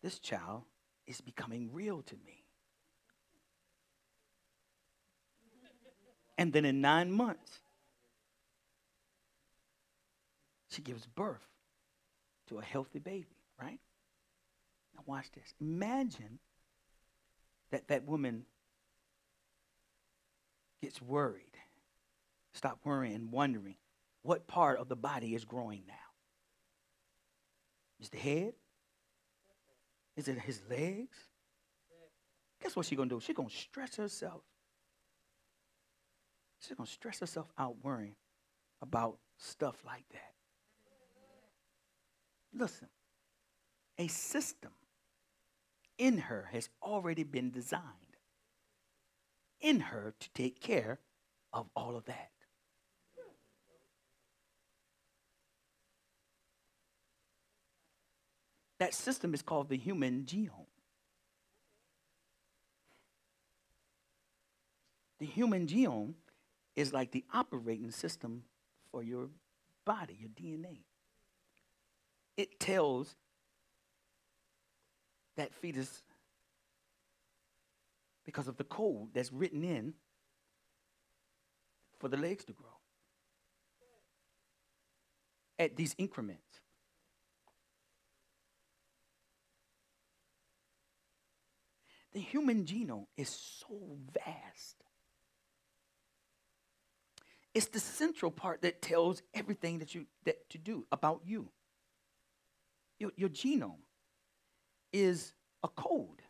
this child is becoming real to me. And then in nine months, she gives birth to a healthy baby, right? Now, watch this. Imagine that that woman gets worried, stop worrying and wondering what part of the body is growing now. Is the head? Is it his legs? Guess what she's gonna do? She's gonna stress herself. She's gonna stress herself out worrying about stuff like that. Listen, a system in her has already been designed in her to take care of all of that. That system is called the human genome. The human genome is like the operating system for your body, your DNA. It tells that fetus because of the code that's written in for the legs to grow at these increments. The human genome is so vast. It's the central part that tells everything that you that to do about you. Your, your genome is a code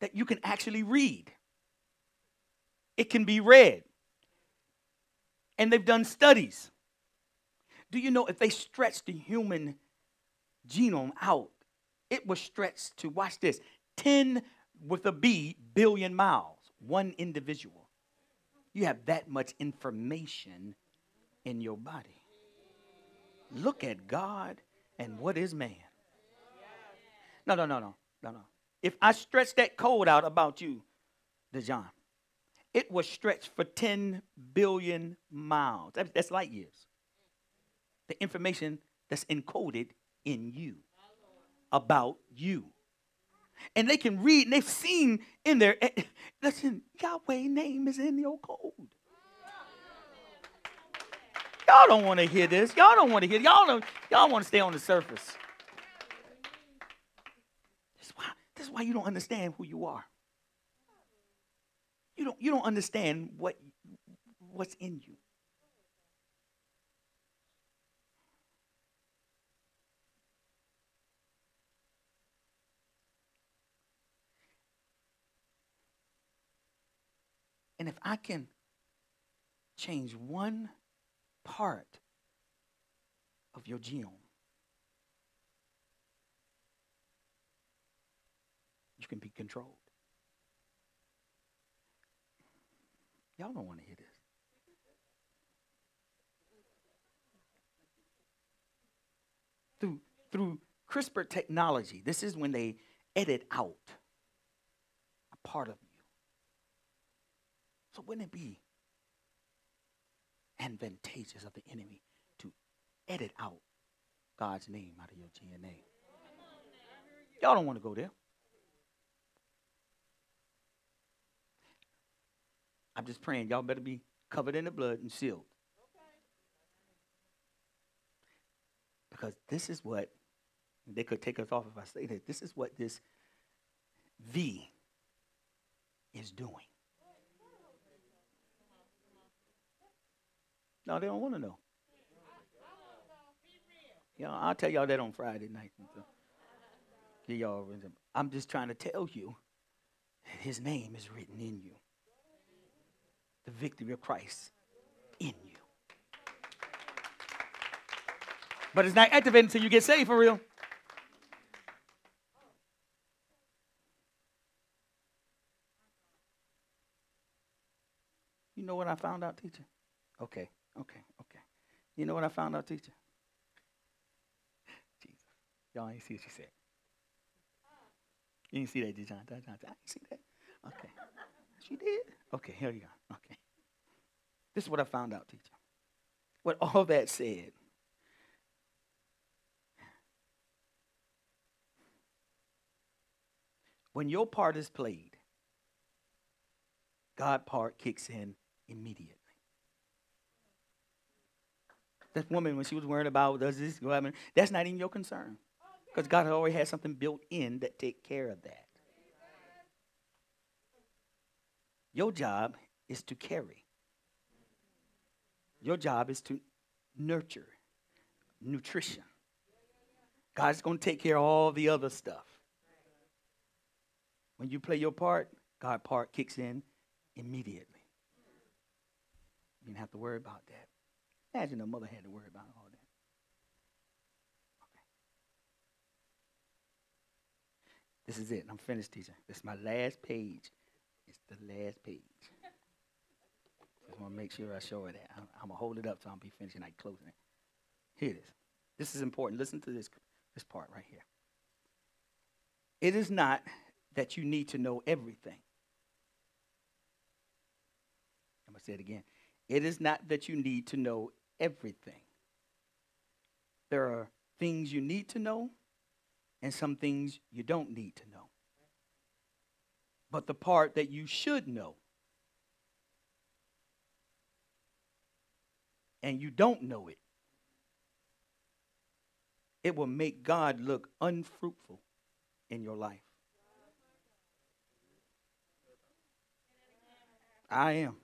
that you can actually read. It can be read. And they've done studies. Do you know if they stretch the human genome out, it was stretched to, watch this, 10 with a B billion miles, one individual. You have that much information in your body. Look at God and what is man. No, no, no, no, no, no. If I stretch that code out about you, DeJohn, it was stretched for 10 billion miles. That's light years. The information that's encoded in you about you. And they can read, and they've seen in there, eh, listen, Yahweh name is in your code. Y'all don't want to hear this. Y'all don't want to hear. Y'all don't. Y'all want to stay on the surface. That's why. This is why you don't understand who you are. You don't. You don't understand what what's in you. And if I can change one part of your genome, you can be controlled. Y'all don't want to hear this. Through, through CRISPR technology, this is when they edit out a part of so wouldn't it be advantageous of the enemy to edit out God's name out of your DNA? Y'all don't want to go there. I'm just praying y'all better be covered in the blood and sealed. Because this is what they could take us off if I say that. This is what this V is doing. No, they don't want to know. You know, I'll tell y'all that on Friday night. Get y'all. I'm just trying to tell you that His name is written in you. The victory of Christ in you. But it's not activated until you get saved for real. You know what I found out, teacher? Okay. Okay, okay. You know what I found out, teacher? Jesus. Y'all ain't see what she said. You didn't see that, did you? I didn't see that. Okay. She did? Okay, here you go. Okay. This is what I found out, teacher. What all that said. When your part is played, God part kicks in immediately. That woman, when she was worried about does this go happen, that's not even your concern. Because God already has something built in that take care of that. Your job is to carry. Your job is to nurture, nutrition. God's going to take care of all the other stuff. When you play your part, God part kicks in immediately. You don't have to worry about that. Imagine a mother had to worry about all that. Okay. This is it. I'm finished teaching. This is my last page. It's the last page. Just want to make sure I show her that. I'm, I'm going to hold it up so I'll be finishing like closing it. Here it is. This is important. Listen to this, this part right here. It is not that you need to know everything. I'm going to say it again. It is not that you need to know everything. There are things you need to know and some things you don't need to know. But the part that you should know and you don't know it, it will make God look unfruitful in your life. I am.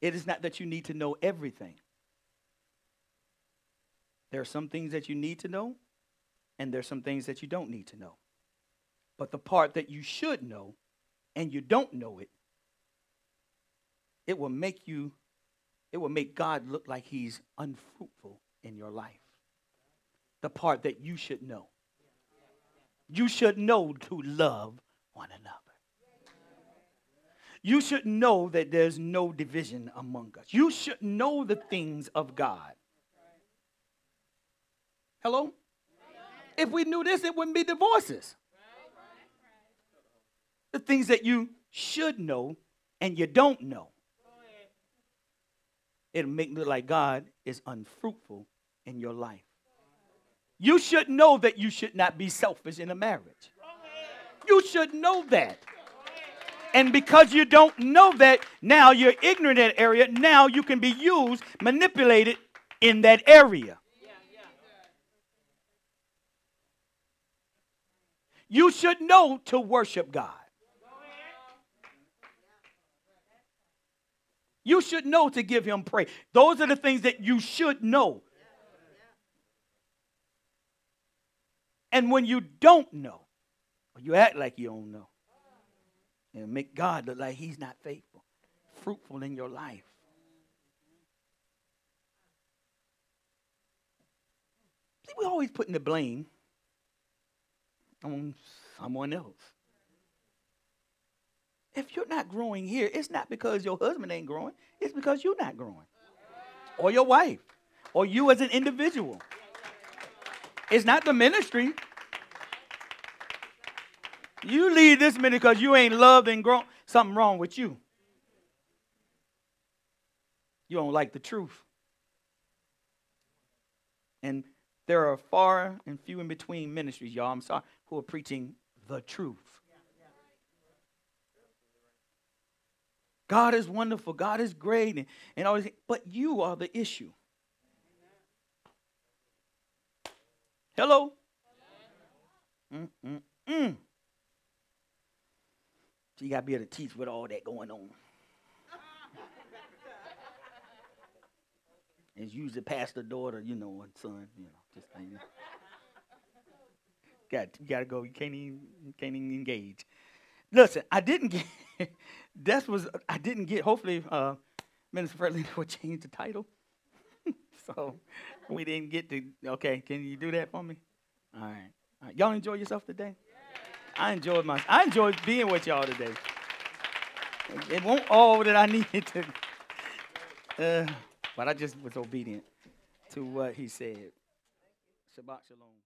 It is not that you need to know everything. There are some things that you need to know and there's some things that you don't need to know. But the part that you should know and you don't know it, it will make you, it will make God look like he's unfruitful in your life. The part that you should know. You should know to love one another. You should know that there's no division among us. You should know the things of God. Hello? If we knew this, it wouldn't be divorces. The things that you should know and you don't know. It'll make it look like God is unfruitful in your life. You should know that you should not be selfish in a marriage. You should know that. And because you don't know that, now you're ignorant in that area. Now you can be used, manipulated in that area. You should know to worship God. You should know to give him praise. Those are the things that you should know. And when you don't know, you act like you don't know, and make God look like he's not faithful, fruitful in your life. See, we're always putting the blame on someone else. If you're not growing here, it's not because your husband ain't growing, it's because you're not growing. Or your wife, or you as an individual. It's not the ministry. You leave this minute because you ain't loved and grown. Something wrong with you. You don't like the truth. And there are far and few in between ministries, y'all, I'm sorry, who are preaching the truth. God is wonderful. God is great. And, and all but you are the issue. Hello? Mm-mm-mm. So you got to be able to teach with all that going on. It's usually pastor, daughter, you know, and son, you know, just like that. Got you got to go. You can't even you can't even engage. Listen, I didn't get. that was I didn't get. Hopefully, uh, Minister Fredley will change the title. so we didn't get to. Okay, can you do that for me? All right. All right. Y'all enjoy yourself today. I enjoyed my. I enjoyed being with y'all today. It won't all that I needed to. Uh, but I just was obedient to what he said. Shabbat shalom.